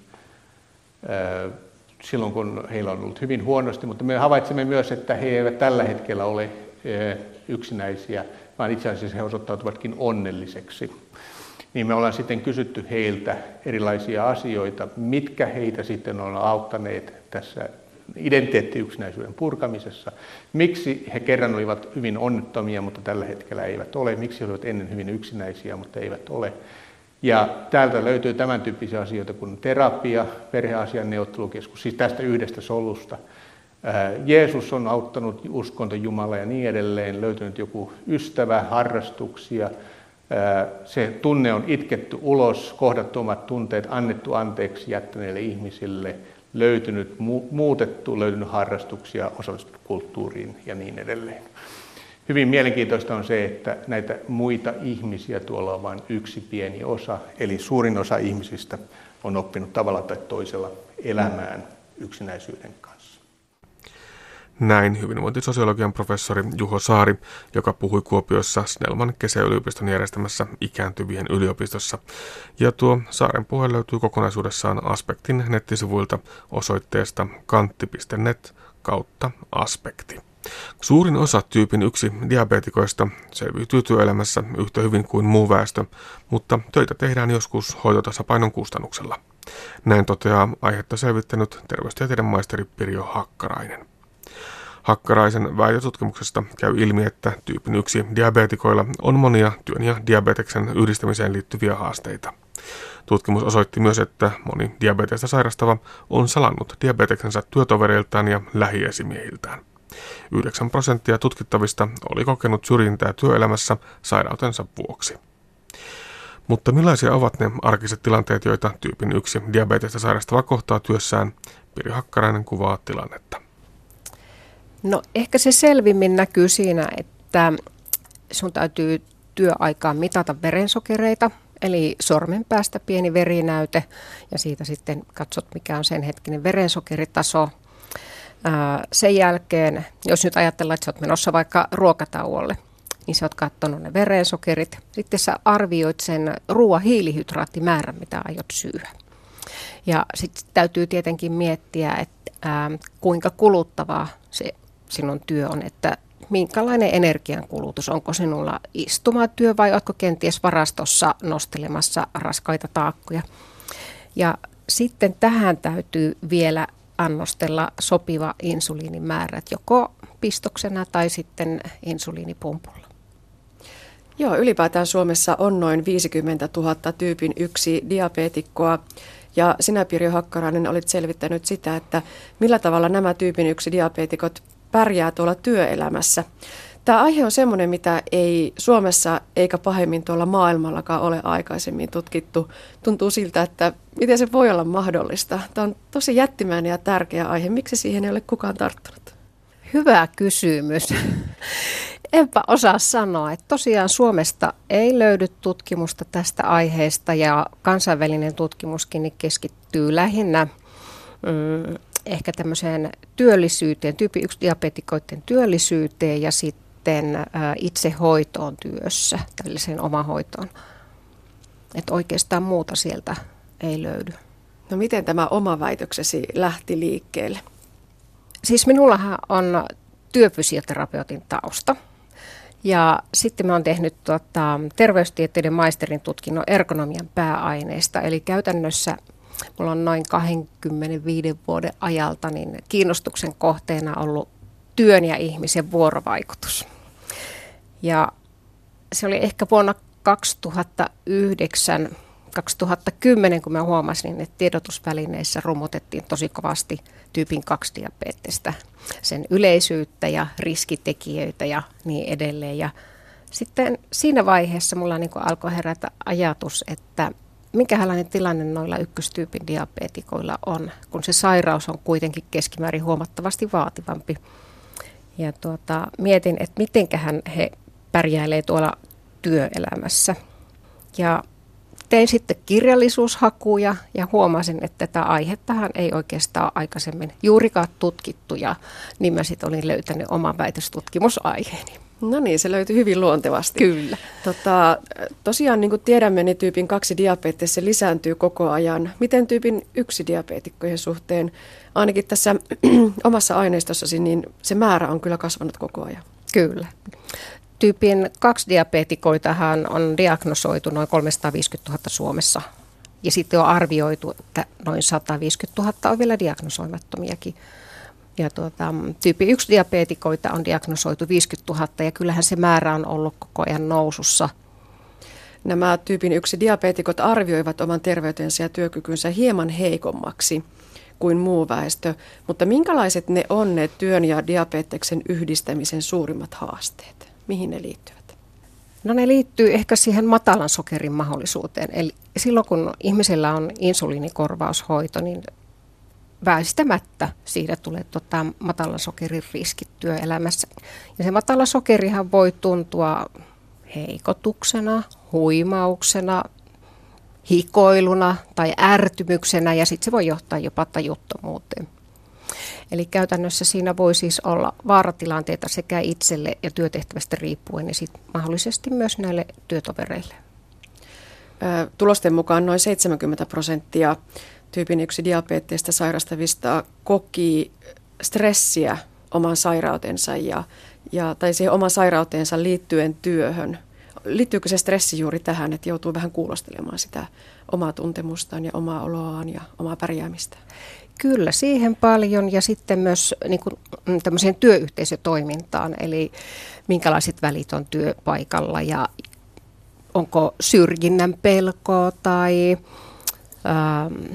silloin kun heillä on ollut hyvin huonosti, mutta me havaitsemme myös, että he eivät tällä hetkellä ole yksinäisiä, vaan itse asiassa he osoittautuvatkin onnelliseksi. Niin me ollaan sitten kysytty heiltä erilaisia asioita, mitkä heitä sitten on auttaneet tässä identiteettiyksinäisyyden purkamisessa. Miksi he kerran olivat hyvin onnettomia, mutta tällä hetkellä eivät ole. Miksi he olivat ennen hyvin yksinäisiä, mutta eivät ole. Ja täältä löytyy tämän tyyppisiä asioita kuin terapia, perheasian neuvottelukeskus, siis tästä yhdestä solusta. Jeesus on auttanut uskonto Jumala ja niin edelleen, löytynyt joku ystävä, harrastuksia. Se tunne on itketty ulos, kohdattu omat tunteet, annettu anteeksi jättäneille ihmisille, löytynyt, muutettu, löytynyt harrastuksia, osallistuttu kulttuuriin ja niin edelleen. Hyvin mielenkiintoista on se, että näitä muita ihmisiä tuolla on vain yksi pieni osa, eli suurin osa ihmisistä on oppinut tavalla tai toisella elämään yksinäisyyden kanssa. Näin hyvinvointisosiologian professori Juho Saari, joka puhui Kuopiossa Snellman kesäyliopiston järjestämässä ikääntyvien yliopistossa. Ja tuo Saaren puhe löytyy kokonaisuudessaan Aspektin nettisivuilta osoitteesta kantti.net kautta aspekti. Suurin osa tyypin yksi diabetikoista selviytyy työelämässä yhtä hyvin kuin muu väestö, mutta töitä tehdään joskus hoitotasapainon kustannuksella. Näin toteaa aihetta selvittänyt terveystieteiden maisteri Pirjo Hakkarainen. Hakkaraisen väitötutkimuksesta käy ilmi, että tyypin yksi diabetikoilla on monia työn ja diabeteksen yhdistämiseen liittyviä haasteita. Tutkimus osoitti myös, että moni diabetesta sairastava on salannut diabeteksensa työtovereiltaan ja lähiesimiehiltään. 9 prosenttia tutkittavista oli kokenut syrjintää työelämässä sairautensa vuoksi. Mutta millaisia ovat ne arkiset tilanteet, joita tyypin yksi diabetesta sairastava kohtaa työssään? Piri Hakkarainen kuvaa tilannetta. No ehkä se selvimmin näkyy siinä, että sun täytyy työaikaan mitata verensokereita, eli sormen päästä pieni verinäyte ja siitä sitten katsot, mikä on sen hetkinen verensokeritaso – sen jälkeen, jos nyt ajatellaan, että sä oot menossa vaikka ruokatauolle, niin sä oot katsonut ne verensokerit. Sitten sä arvioit sen ruoan hiilihydraattimäärän, mitä aiot syödä. Ja sitten täytyy tietenkin miettiä, että ää, kuinka kuluttavaa se sinun työ on, että minkälainen energiankulutus, onko sinulla istumatyö vai oletko kenties varastossa nostelemassa raskaita taakkoja. Ja sitten tähän täytyy vielä annostella sopiva insuliinimäärä, joko pistoksena tai sitten insuliinipumpulla. Joo, ylipäätään Suomessa on noin 50 000 tyypin yksi diabeetikkoa. Ja sinä Pirjo Hakkarainen olit selvittänyt sitä, että millä tavalla nämä tyypin yksi diabeetikot pärjää tuolla työelämässä. Tämä aihe on semmoinen, mitä ei Suomessa eikä pahemmin tuolla maailmallakaan ole aikaisemmin tutkittu. Tuntuu siltä, että miten se voi olla mahdollista. Tämä on tosi jättimäinen ja tärkeä aihe. Miksi siihen ei ole kukaan tarttunut? Hyvä kysymys. Enpä osaa sanoa, että tosiaan Suomesta ei löydy tutkimusta tästä aiheesta ja kansainvälinen tutkimuskin niin keskittyy lähinnä mm, ehkä tämmöiseen työllisyyteen, tyyppi 1 diabetikoiden työllisyyteen ja sitten sitten itse hoitoon työssä, tällaiseen omahoitoon. Että oikeastaan muuta sieltä ei löydy. No miten tämä oma väitöksesi lähti liikkeelle? siis minullahan on työfysioterapeutin tausta. Ja sitten mä oon tehnyt tota, terveystieteiden maisterin tutkinnon ergonomian pääaineista. Eli käytännössä mulla on noin 25 vuoden ajalta niin kiinnostuksen kohteena ollut työn ja ihmisen vuorovaikutus. Ja se oli ehkä vuonna 2009 2010, kun mä huomasin, että tiedotusvälineissä rummutettiin tosi kovasti tyypin 2 diabeettista, sen yleisyyttä ja riskitekijöitä ja niin edelleen. Ja sitten siinä vaiheessa mulla niin alkoi herätä ajatus, että minkälainen tilanne noilla ykköstyypin diabeetikoilla on, kun se sairaus on kuitenkin keskimäärin huomattavasti vaativampi. Ja tuota, mietin, että mitenköhän he pärjäilee tuolla työelämässä. Ja tein sitten kirjallisuushakuja ja huomasin, että tätä aihettahan ei oikeastaan aikaisemmin juurikaan tutkittu ja niin mä sitten olin löytänyt oman väitöstutkimusaiheeni. No niin, se löytyi hyvin luontevasti. Kyllä. Tota, tosiaan niin kuin tiedämme, niin tyypin kaksi diabetes se lisääntyy koko ajan. Miten tyypin yksi diabeetikkojen suhteen, ainakin tässä omassa aineistossasi, niin se määrä on kyllä kasvanut koko ajan? Kyllä. Tyypin kaksi diabeetikoitahan on diagnosoitu noin 350 000 Suomessa. Ja sitten on arvioitu, että noin 150 000 on vielä diagnosoimattomiakin. Ja tuota, tyyppi 1 diabeetikoita on diagnosoitu 50 000 ja kyllähän se määrä on ollut koko ajan nousussa. Nämä tyypin 1 diabeetikot arvioivat oman terveytensä ja työkykynsä hieman heikommaksi kuin muu väestö, mutta minkälaiset ne on ne työn ja diabeteksen yhdistämisen suurimmat haasteet? Mihin ne liittyvät? No ne liittyy ehkä siihen matalan sokerin mahdollisuuteen. Eli silloin kun ihmisellä on insuliinikorvaushoito, niin väistämättä siitä tulee tota matalan sokerin riskit työelämässä. Ja se matala sokerihan voi tuntua heikotuksena, huimauksena, hikoiluna tai ärtymyksenä ja sitten se voi johtaa jopa tajuttomuuteen. Eli käytännössä siinä voi siis olla vaaratilanteita sekä itselle ja työtehtävästä riippuen ja sitten mahdollisesti myös näille työtovereille. Tulosten mukaan noin 70 prosenttia tyypin 1 diabeteista sairastavista koki stressiä oman sairautensa ja, ja, tai siihen oman sairauteensa liittyen työhön. Liittyykö se stressi juuri tähän, että joutuu vähän kuulostelemaan sitä omaa tuntemustaan ja omaa oloaan ja omaa pärjäämistä? Kyllä, siihen paljon ja sitten myös niin kuin, mm, tämmöiseen työyhteisötoimintaan, eli minkälaiset välit on työpaikalla ja onko syrjinnän pelkoa tai ähm,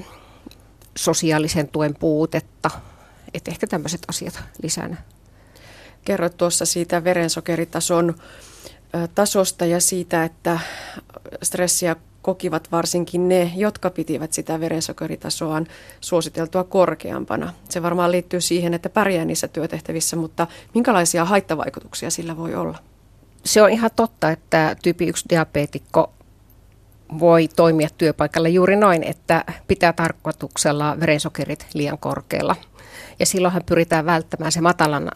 sosiaalisen tuen puutetta, että ehkä tämmöiset asiat lisänä. Kerroit tuossa siitä verensokeritason tasosta ja siitä, että stressiä kokivat varsinkin ne, jotka pitivät sitä verensokeritasoaan suositeltua korkeampana. Se varmaan liittyy siihen, että pärjää niissä työtehtävissä, mutta minkälaisia haittavaikutuksia sillä voi olla? Se on ihan totta, että tyyppi 1 diabeetikko voi toimia työpaikalla juuri noin, että pitää tarkoituksella verensokerit liian korkealla. Ja silloinhan pyritään välttämään se matalan,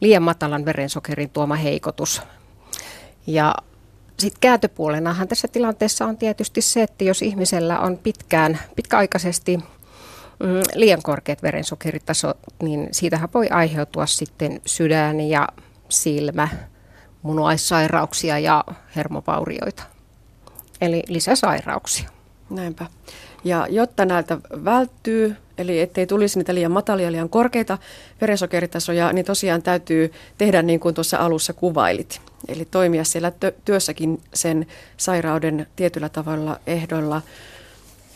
liian matalan verensokerin tuoma heikotus. Ja sitten kääntöpuolenahan tässä tilanteessa on tietysti se, että jos ihmisellä on pitkään, pitkäaikaisesti mm, liian korkeat verensokeritasot, niin siitähän voi aiheutua sitten sydän ja silmä, munuaissairauksia ja hermovaurioita. Eli lisäsairauksia. Näinpä. Ja jotta näiltä välttyy, eli ettei tulisi niitä liian matalia, liian korkeita verensokeritasoja, niin tosiaan täytyy tehdä niin kuin tuossa alussa kuvailit. Eli toimia siellä työssäkin sen sairauden tietyllä tavalla ehdoilla.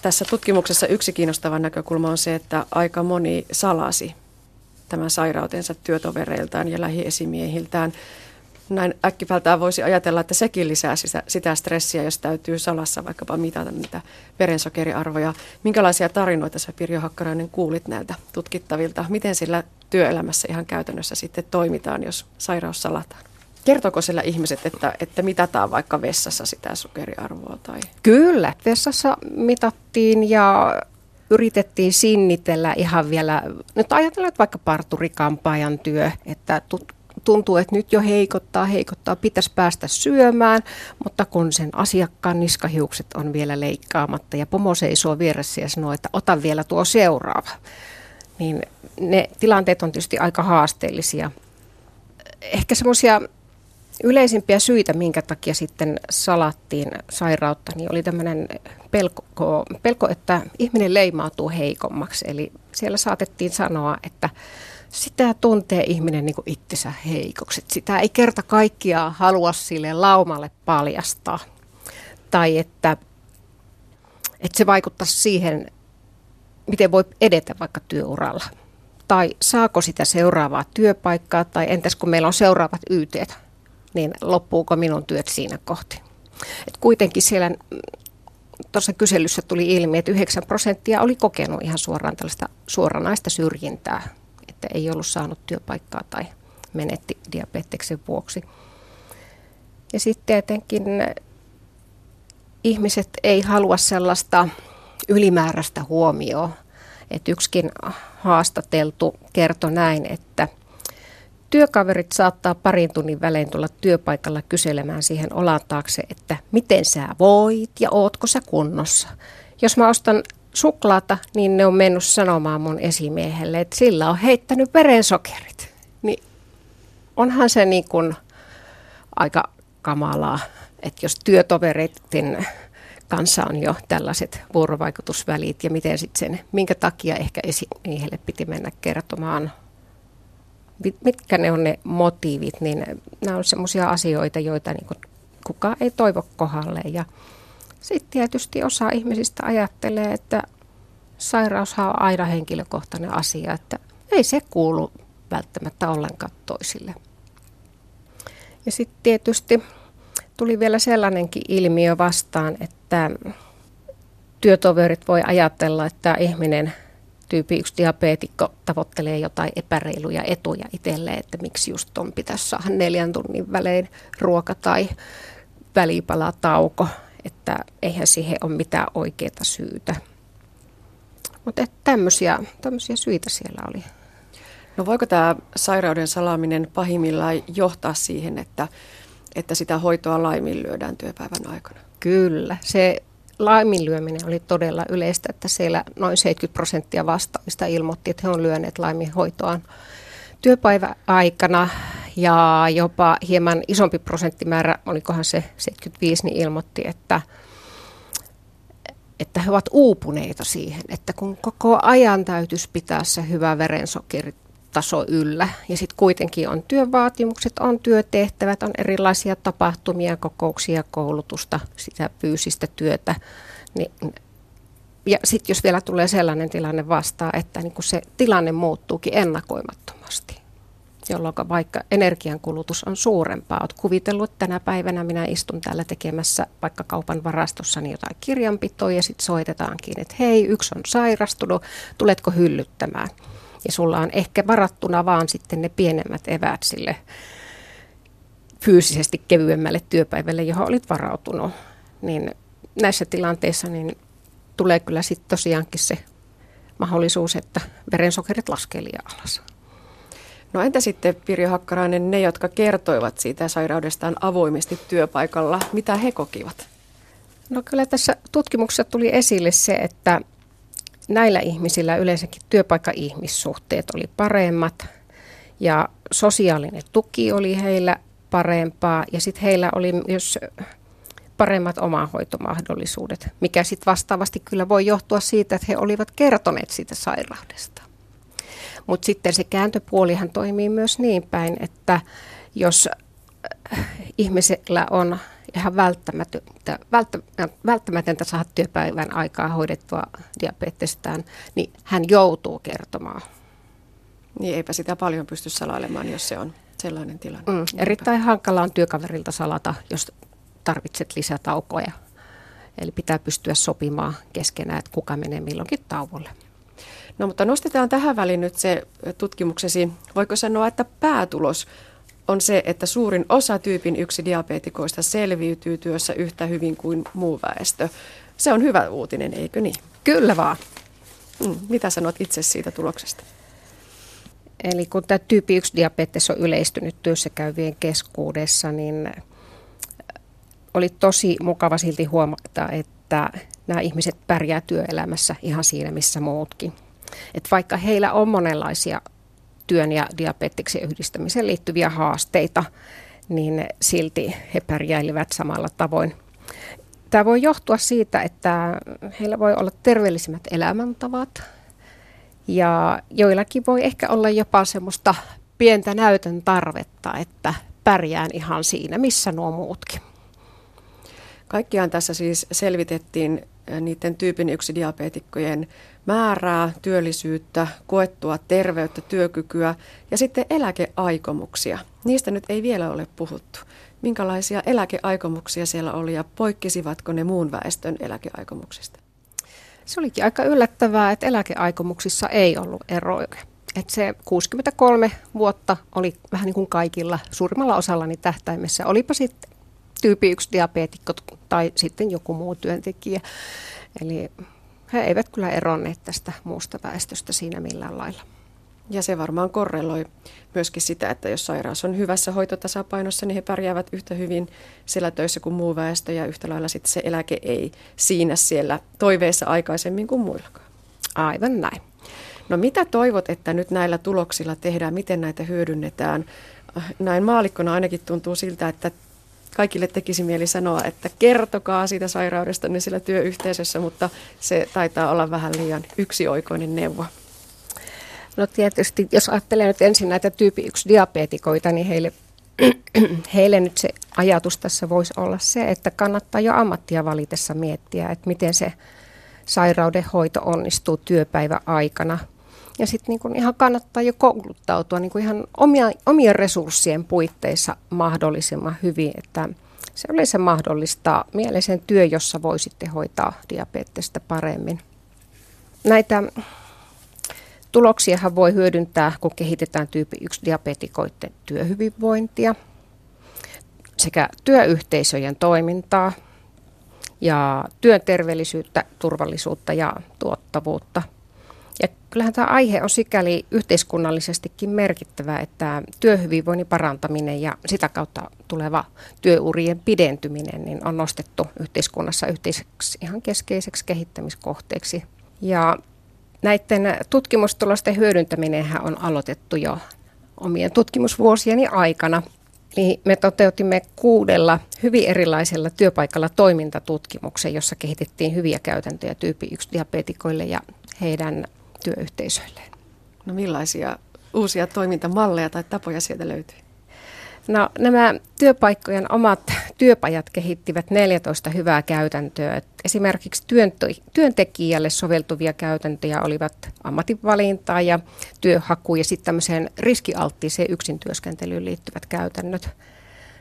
Tässä tutkimuksessa yksi kiinnostava näkökulma on se, että aika moni salasi tämän sairautensa työtovereiltaan ja lähiesimiehiltään näin äkkipältään voisi ajatella, että sekin lisää sitä, sitä stressiä, jos täytyy salassa vaikkapa mitata niitä verensokeriarvoja. Minkälaisia tarinoita sä Pirjo Hakkarainen kuulit näiltä tutkittavilta? Miten sillä työelämässä ihan käytännössä sitten toimitaan, jos sairaus salataan? Kertooko siellä ihmiset, että, että mitataan vaikka vessassa sitä sokeriarvoa? Tai? Kyllä, vessassa mitattiin ja yritettiin sinnitellä ihan vielä, nyt ajatellaan että vaikka parturikampaajan työ, että tuntuu, että nyt jo heikottaa, heikottaa, pitäisi päästä syömään, mutta kun sen asiakkaan niskahiukset on vielä leikkaamatta ja pomo seisoo vieressä ja sanoo, että ota vielä tuo seuraava, niin ne tilanteet on tietysti aika haasteellisia. Ehkä semmoisia yleisimpiä syitä, minkä takia sitten salattiin sairautta, niin oli tämmöinen pelko, pelko, että ihminen leimautuu heikommaksi. Eli siellä saatettiin sanoa, että sitä tuntee ihminen niin kuin itsensä heikoksi. Sitä ei kerta kaikkiaan halua sille laumalle paljastaa. Tai että, että se vaikuttaa siihen, miten voi edetä vaikka työuralla. Tai saako sitä seuraavaa työpaikkaa, tai entäs kun meillä on seuraavat YT, niin loppuuko minun työt siinä kohti. Et kuitenkin siellä mm, tuossa kyselyssä tuli ilmi, että 9 prosenttia oli kokenut ihan suoraan tällaista suoranaista syrjintää, että ei ollut saanut työpaikkaa tai menetti diabeteksen vuoksi. Ja sitten tietenkin ihmiset ei halua sellaista ylimääräistä huomioon. Että yksikin haastateltu kertoi näin, että työkaverit saattaa parin tunnin välein tulla työpaikalla kyselemään siihen olan taakse, että miten sä voit ja ootko sä kunnossa. Jos mä ostan suklaata, niin ne on mennyt sanomaan mun esimiehelle, että sillä on heittänyt verensokerit. Niin onhan se niin kuin aika kamalaa, että jos työtovereiden kanssa on jo tällaiset vuorovaikutusvälit ja miten sitten sen, minkä takia ehkä esimiehelle piti mennä kertomaan, mitkä ne on ne motiivit, niin nämä on semmoisia asioita, joita niin kuin kukaan ei toivo kohdalle. Ja sitten tietysti osa ihmisistä ajattelee, että sairaushan on aina henkilökohtainen asia, että ei se kuulu välttämättä ollenkaan toisille. Ja sitten tietysti tuli vielä sellainenkin ilmiö vastaan, että työtoverit voi ajatella, että ihminen tyyppi yksi diabeetikko tavoittelee jotain epäreiluja etuja itselleen, että miksi just on pitäisi saada neljän tunnin välein ruoka tai välipalatauko, että eihän siihen ole mitään oikeaa syytä. Mutta tämmöisiä, tämmöisiä syitä siellä oli. No voiko tämä sairauden salaaminen pahimmillaan johtaa siihen, että että sitä hoitoa laiminlyödään työpäivän aikana? Kyllä, se laiminlyöminen oli todella yleistä, että siellä noin 70 prosenttia vastaavista ilmoitti, että he on lyöneet laiminhoitoaan työpäivän aikana ja jopa hieman isompi prosenttimäärä, olikohan se 75, niin ilmoitti, että, että he ovat uupuneita siihen, että kun koko ajan täytyisi pitää se hyvä verensokeri taso yllä. Ja sitten kuitenkin on työvaatimukset, on työtehtävät, on erilaisia tapahtumia, kokouksia, koulutusta, sitä fyysistä työtä. Niin, ja sitten jos vielä tulee sellainen tilanne vastaan, että niin se tilanne muuttuukin ennakoimattomasti, jolloin vaikka energiankulutus on suurempaa. Olet kuvitellut, että tänä päivänä minä istun täällä tekemässä vaikka kaupan varastossani jotain kirjanpitoa ja sitten soitetaankin, että hei, yksi on sairastunut, tuletko hyllyttämään? Ja sulla on ehkä varattuna vaan sitten ne pienemmät eväät sille fyysisesti kevyemmälle työpäivälle, johon olit varautunut, niin näissä tilanteissa niin tulee kyllä sitten tosiaankin se mahdollisuus, että verensokerit laskee liian alas. No entä sitten Pirjo Hakkarainen, ne jotka kertoivat siitä sairaudestaan avoimesti työpaikalla, mitä he kokivat? No kyllä tässä tutkimuksessa tuli esille se, että näillä ihmisillä yleensäkin työpaikka-ihmissuhteet oli paremmat ja sosiaalinen tuki oli heillä parempaa ja sitten heillä oli myös paremmat omahoitomahdollisuudet, mikä sitten vastaavasti kyllä voi johtua siitä, että he olivat kertoneet siitä sairaudesta. Mutta sitten se kääntöpuolihan toimii myös niin päin, että jos ihmisellä on ihan välttämätöntä, välttämätöntä saada työpäivän aikaa hoidettua diabetestään, niin hän joutuu kertomaan. Niin eipä sitä paljon pysty salailemaan, jos se on sellainen tilanne. Mm, erittäin hankala on työkaverilta salata, jos tarvitset lisätaukoja. Eli pitää pystyä sopimaan keskenään, että kuka menee milloinkin tauolle. No mutta nostetaan tähän väliin nyt se tutkimuksesi, voiko sanoa, että päätulos on se, että suurin osa tyypin yksi diabetikoista selviytyy työssä yhtä hyvin kuin muu väestö. Se on hyvä uutinen, eikö niin? Kyllä vaan. Mm, mitä sanot itse siitä tuloksesta? Eli kun tämä tyyppi 1 diabetes on yleistynyt työssä käyvien keskuudessa, niin oli tosi mukava silti huomata, että nämä ihmiset pärjää työelämässä ihan siinä, missä muutkin. että vaikka heillä on monenlaisia työn ja diabeteksen yhdistämiseen liittyviä haasteita, niin silti he pärjäilivät samalla tavoin. Tämä voi johtua siitä, että heillä voi olla terveellisimmät elämäntavat ja joillakin voi ehkä olla jopa semmoista pientä näytön tarvetta, että pärjään ihan siinä, missä nuo muutkin. Kaikkiaan tässä siis selvitettiin niiden tyypin yksi diabeetikkojen määrää, työllisyyttä, koettua terveyttä, työkykyä ja sitten eläkeaikomuksia. Niistä nyt ei vielä ole puhuttu. Minkälaisia eläkeaikomuksia siellä oli ja poikkesivatko ne muun väestön eläkeaikomuksista? Se olikin aika yllättävää, että eläkeaikomuksissa ei ollut eroja. Että se 63 vuotta oli vähän niin kuin kaikilla suurimmalla osallani tähtäimessä. Olipa sitten tyyppi 1 diabeetikko tai sitten joku muu työntekijä. Eli he eivät kyllä eronneet tästä muusta väestöstä siinä millään lailla. Ja se varmaan korreloi myöskin sitä, että jos sairaus on hyvässä hoitotasapainossa, niin he pärjäävät yhtä hyvin siellä töissä kuin muu väestö ja yhtä lailla sitten se eläke ei siinä siellä toiveessa aikaisemmin kuin muillakaan. Aivan näin. No mitä toivot, että nyt näillä tuloksilla tehdään, miten näitä hyödynnetään? Näin maalikkona ainakin tuntuu siltä, että kaikille tekisi mieli sanoa, että kertokaa siitä sairaudesta niin sillä työyhteisössä, mutta se taitaa olla vähän liian yksioikoinen neuvo. No tietysti, jos ajattelee nyt ensin näitä tyyppi 1 diabeetikoita, niin heille, heille nyt se ajatus tässä voisi olla se, että kannattaa jo ammattia valitessa miettiä, että miten se sairauden hoito onnistuu työpäivän aikana. Ja sitten niin ihan kannattaa jo kouluttautua niin ihan omia, omien resurssien puitteissa mahdollisimman hyvin, että se olisi mahdollista mielesen työ, jossa voisitte hoitaa diabetesta paremmin. Näitä Tuloksiahan voi hyödyntää, kun kehitetään tyyppi 1 diabetikoiden työhyvinvointia sekä työyhteisöjen toimintaa ja työn terveellisyyttä, turvallisuutta ja tuottavuutta. Ja kyllähän tämä aihe on sikäli yhteiskunnallisestikin merkittävä, että työhyvinvoinnin parantaminen ja sitä kautta tuleva työurien pidentyminen niin on nostettu yhteiskunnassa yhteiseksi ihan keskeiseksi kehittämiskohteeksi. Ja Näiden tutkimustulosten hyödyntäminen on aloitettu jo omien tutkimusvuosieni aikana. Eli me toteutimme kuudella hyvin erilaisella työpaikalla toimintatutkimuksen, jossa kehitettiin hyviä käytäntöjä tyyppi 1 diabetikoille ja heidän työyhteisöilleen. No millaisia uusia toimintamalleja tai tapoja sieltä löytyy? No, nämä työpaikkojen omat työpajat kehittivät 14 hyvää käytäntöä. Esimerkiksi työntekijälle soveltuvia käytäntöjä olivat ammatinvalintaa ja työhaku ja sitten tämmöiseen riskialttiiseen yksintyöskentelyyn liittyvät käytännöt.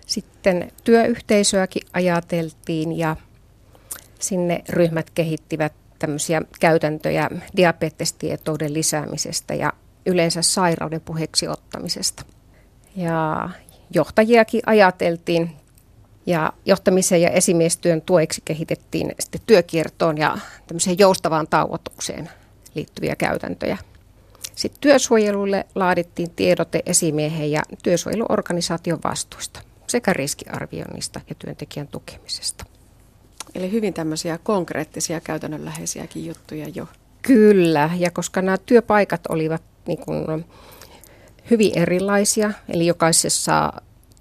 Sitten työyhteisöäkin ajateltiin ja sinne ryhmät kehittivät tämmöisiä käytäntöjä diabetestietouden lisäämisestä ja yleensä sairauden puheeksi ottamisesta. Ja johtajiakin ajateltiin ja johtamisen ja esimiestyön tueksi kehitettiin sitten työkiertoon ja tämmöiseen joustavaan tauotukseen liittyviä käytäntöjä. Sitten työsuojelulle laadittiin tiedote esimiehen ja työsuojeluorganisaation vastuista sekä riskiarvioinnista ja työntekijän tukemisesta. Eli hyvin tämmöisiä konkreettisia käytännönläheisiäkin juttuja jo. Kyllä, ja koska nämä työpaikat olivat niin kuin hyvin erilaisia, eli jokaisessa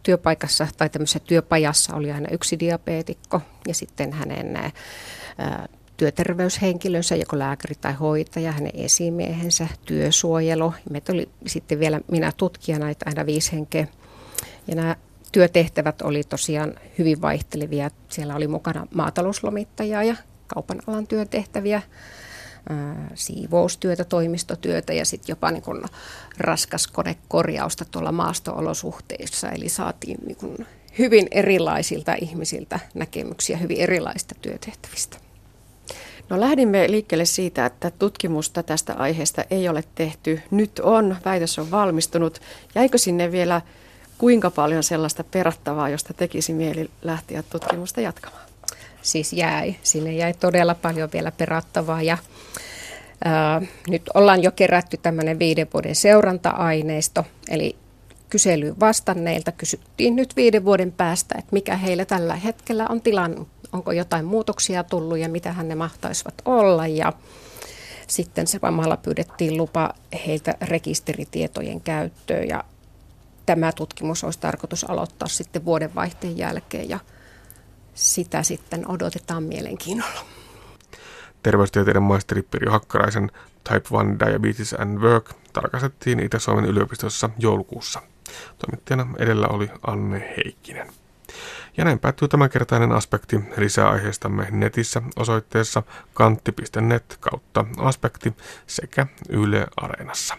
työpaikassa tai tämmöisessä työpajassa oli aina yksi diabeetikko ja sitten hänen ää, työterveyshenkilönsä, joko lääkäri tai hoitaja, hänen esimiehensä, työsuojelu. Meitä oli sitten vielä minä tutkijana, että aina viisi henkeä. Ja nämä työtehtävät oli tosiaan hyvin vaihtelevia. Siellä oli mukana maatalouslomittajaa ja kaupan alan työtehtäviä, siivoustyötä, toimistotyötä ja sitten jopa niin kun raskas konekorjausta tuolla maastoolosuhteissa. Eli saatiin niin kun hyvin erilaisilta ihmisiltä näkemyksiä hyvin erilaisista työtehtävistä. No lähdimme liikkeelle siitä, että tutkimusta tästä aiheesta ei ole tehty. Nyt on, väitös on valmistunut. Jäikö sinne vielä kuinka paljon sellaista perattavaa, josta tekisi mieli lähteä tutkimusta jatkamaan? Siis jäi. Sinne jäi todella paljon vielä perattavaa ja ää, nyt ollaan jo kerätty tämmöinen viiden vuoden seuranta-aineisto, eli kyselyyn vastanneilta kysyttiin nyt viiden vuoden päästä, että mikä heillä tällä hetkellä on tilanne, onko jotain muutoksia tullut ja mitä ne mahtaisivat olla. Ja sitten samalla pyydettiin lupa heiltä rekisteritietojen käyttöön ja tämä tutkimus olisi tarkoitus aloittaa sitten vuodenvaihteen jälkeen ja sitä sitten odotetaan mielenkiinnolla. Terveystieteiden maisteri Pirjo Hakkaraisen Type 1 Diabetes and Work tarkastettiin Itä-Suomen yliopistossa joulukuussa. Toimittajana edellä oli Anne Heikkinen. Ja näin päättyy tämänkertainen aspekti. Lisää aiheistamme netissä osoitteessa kantti.net kautta aspekti sekä Yle Areenassa.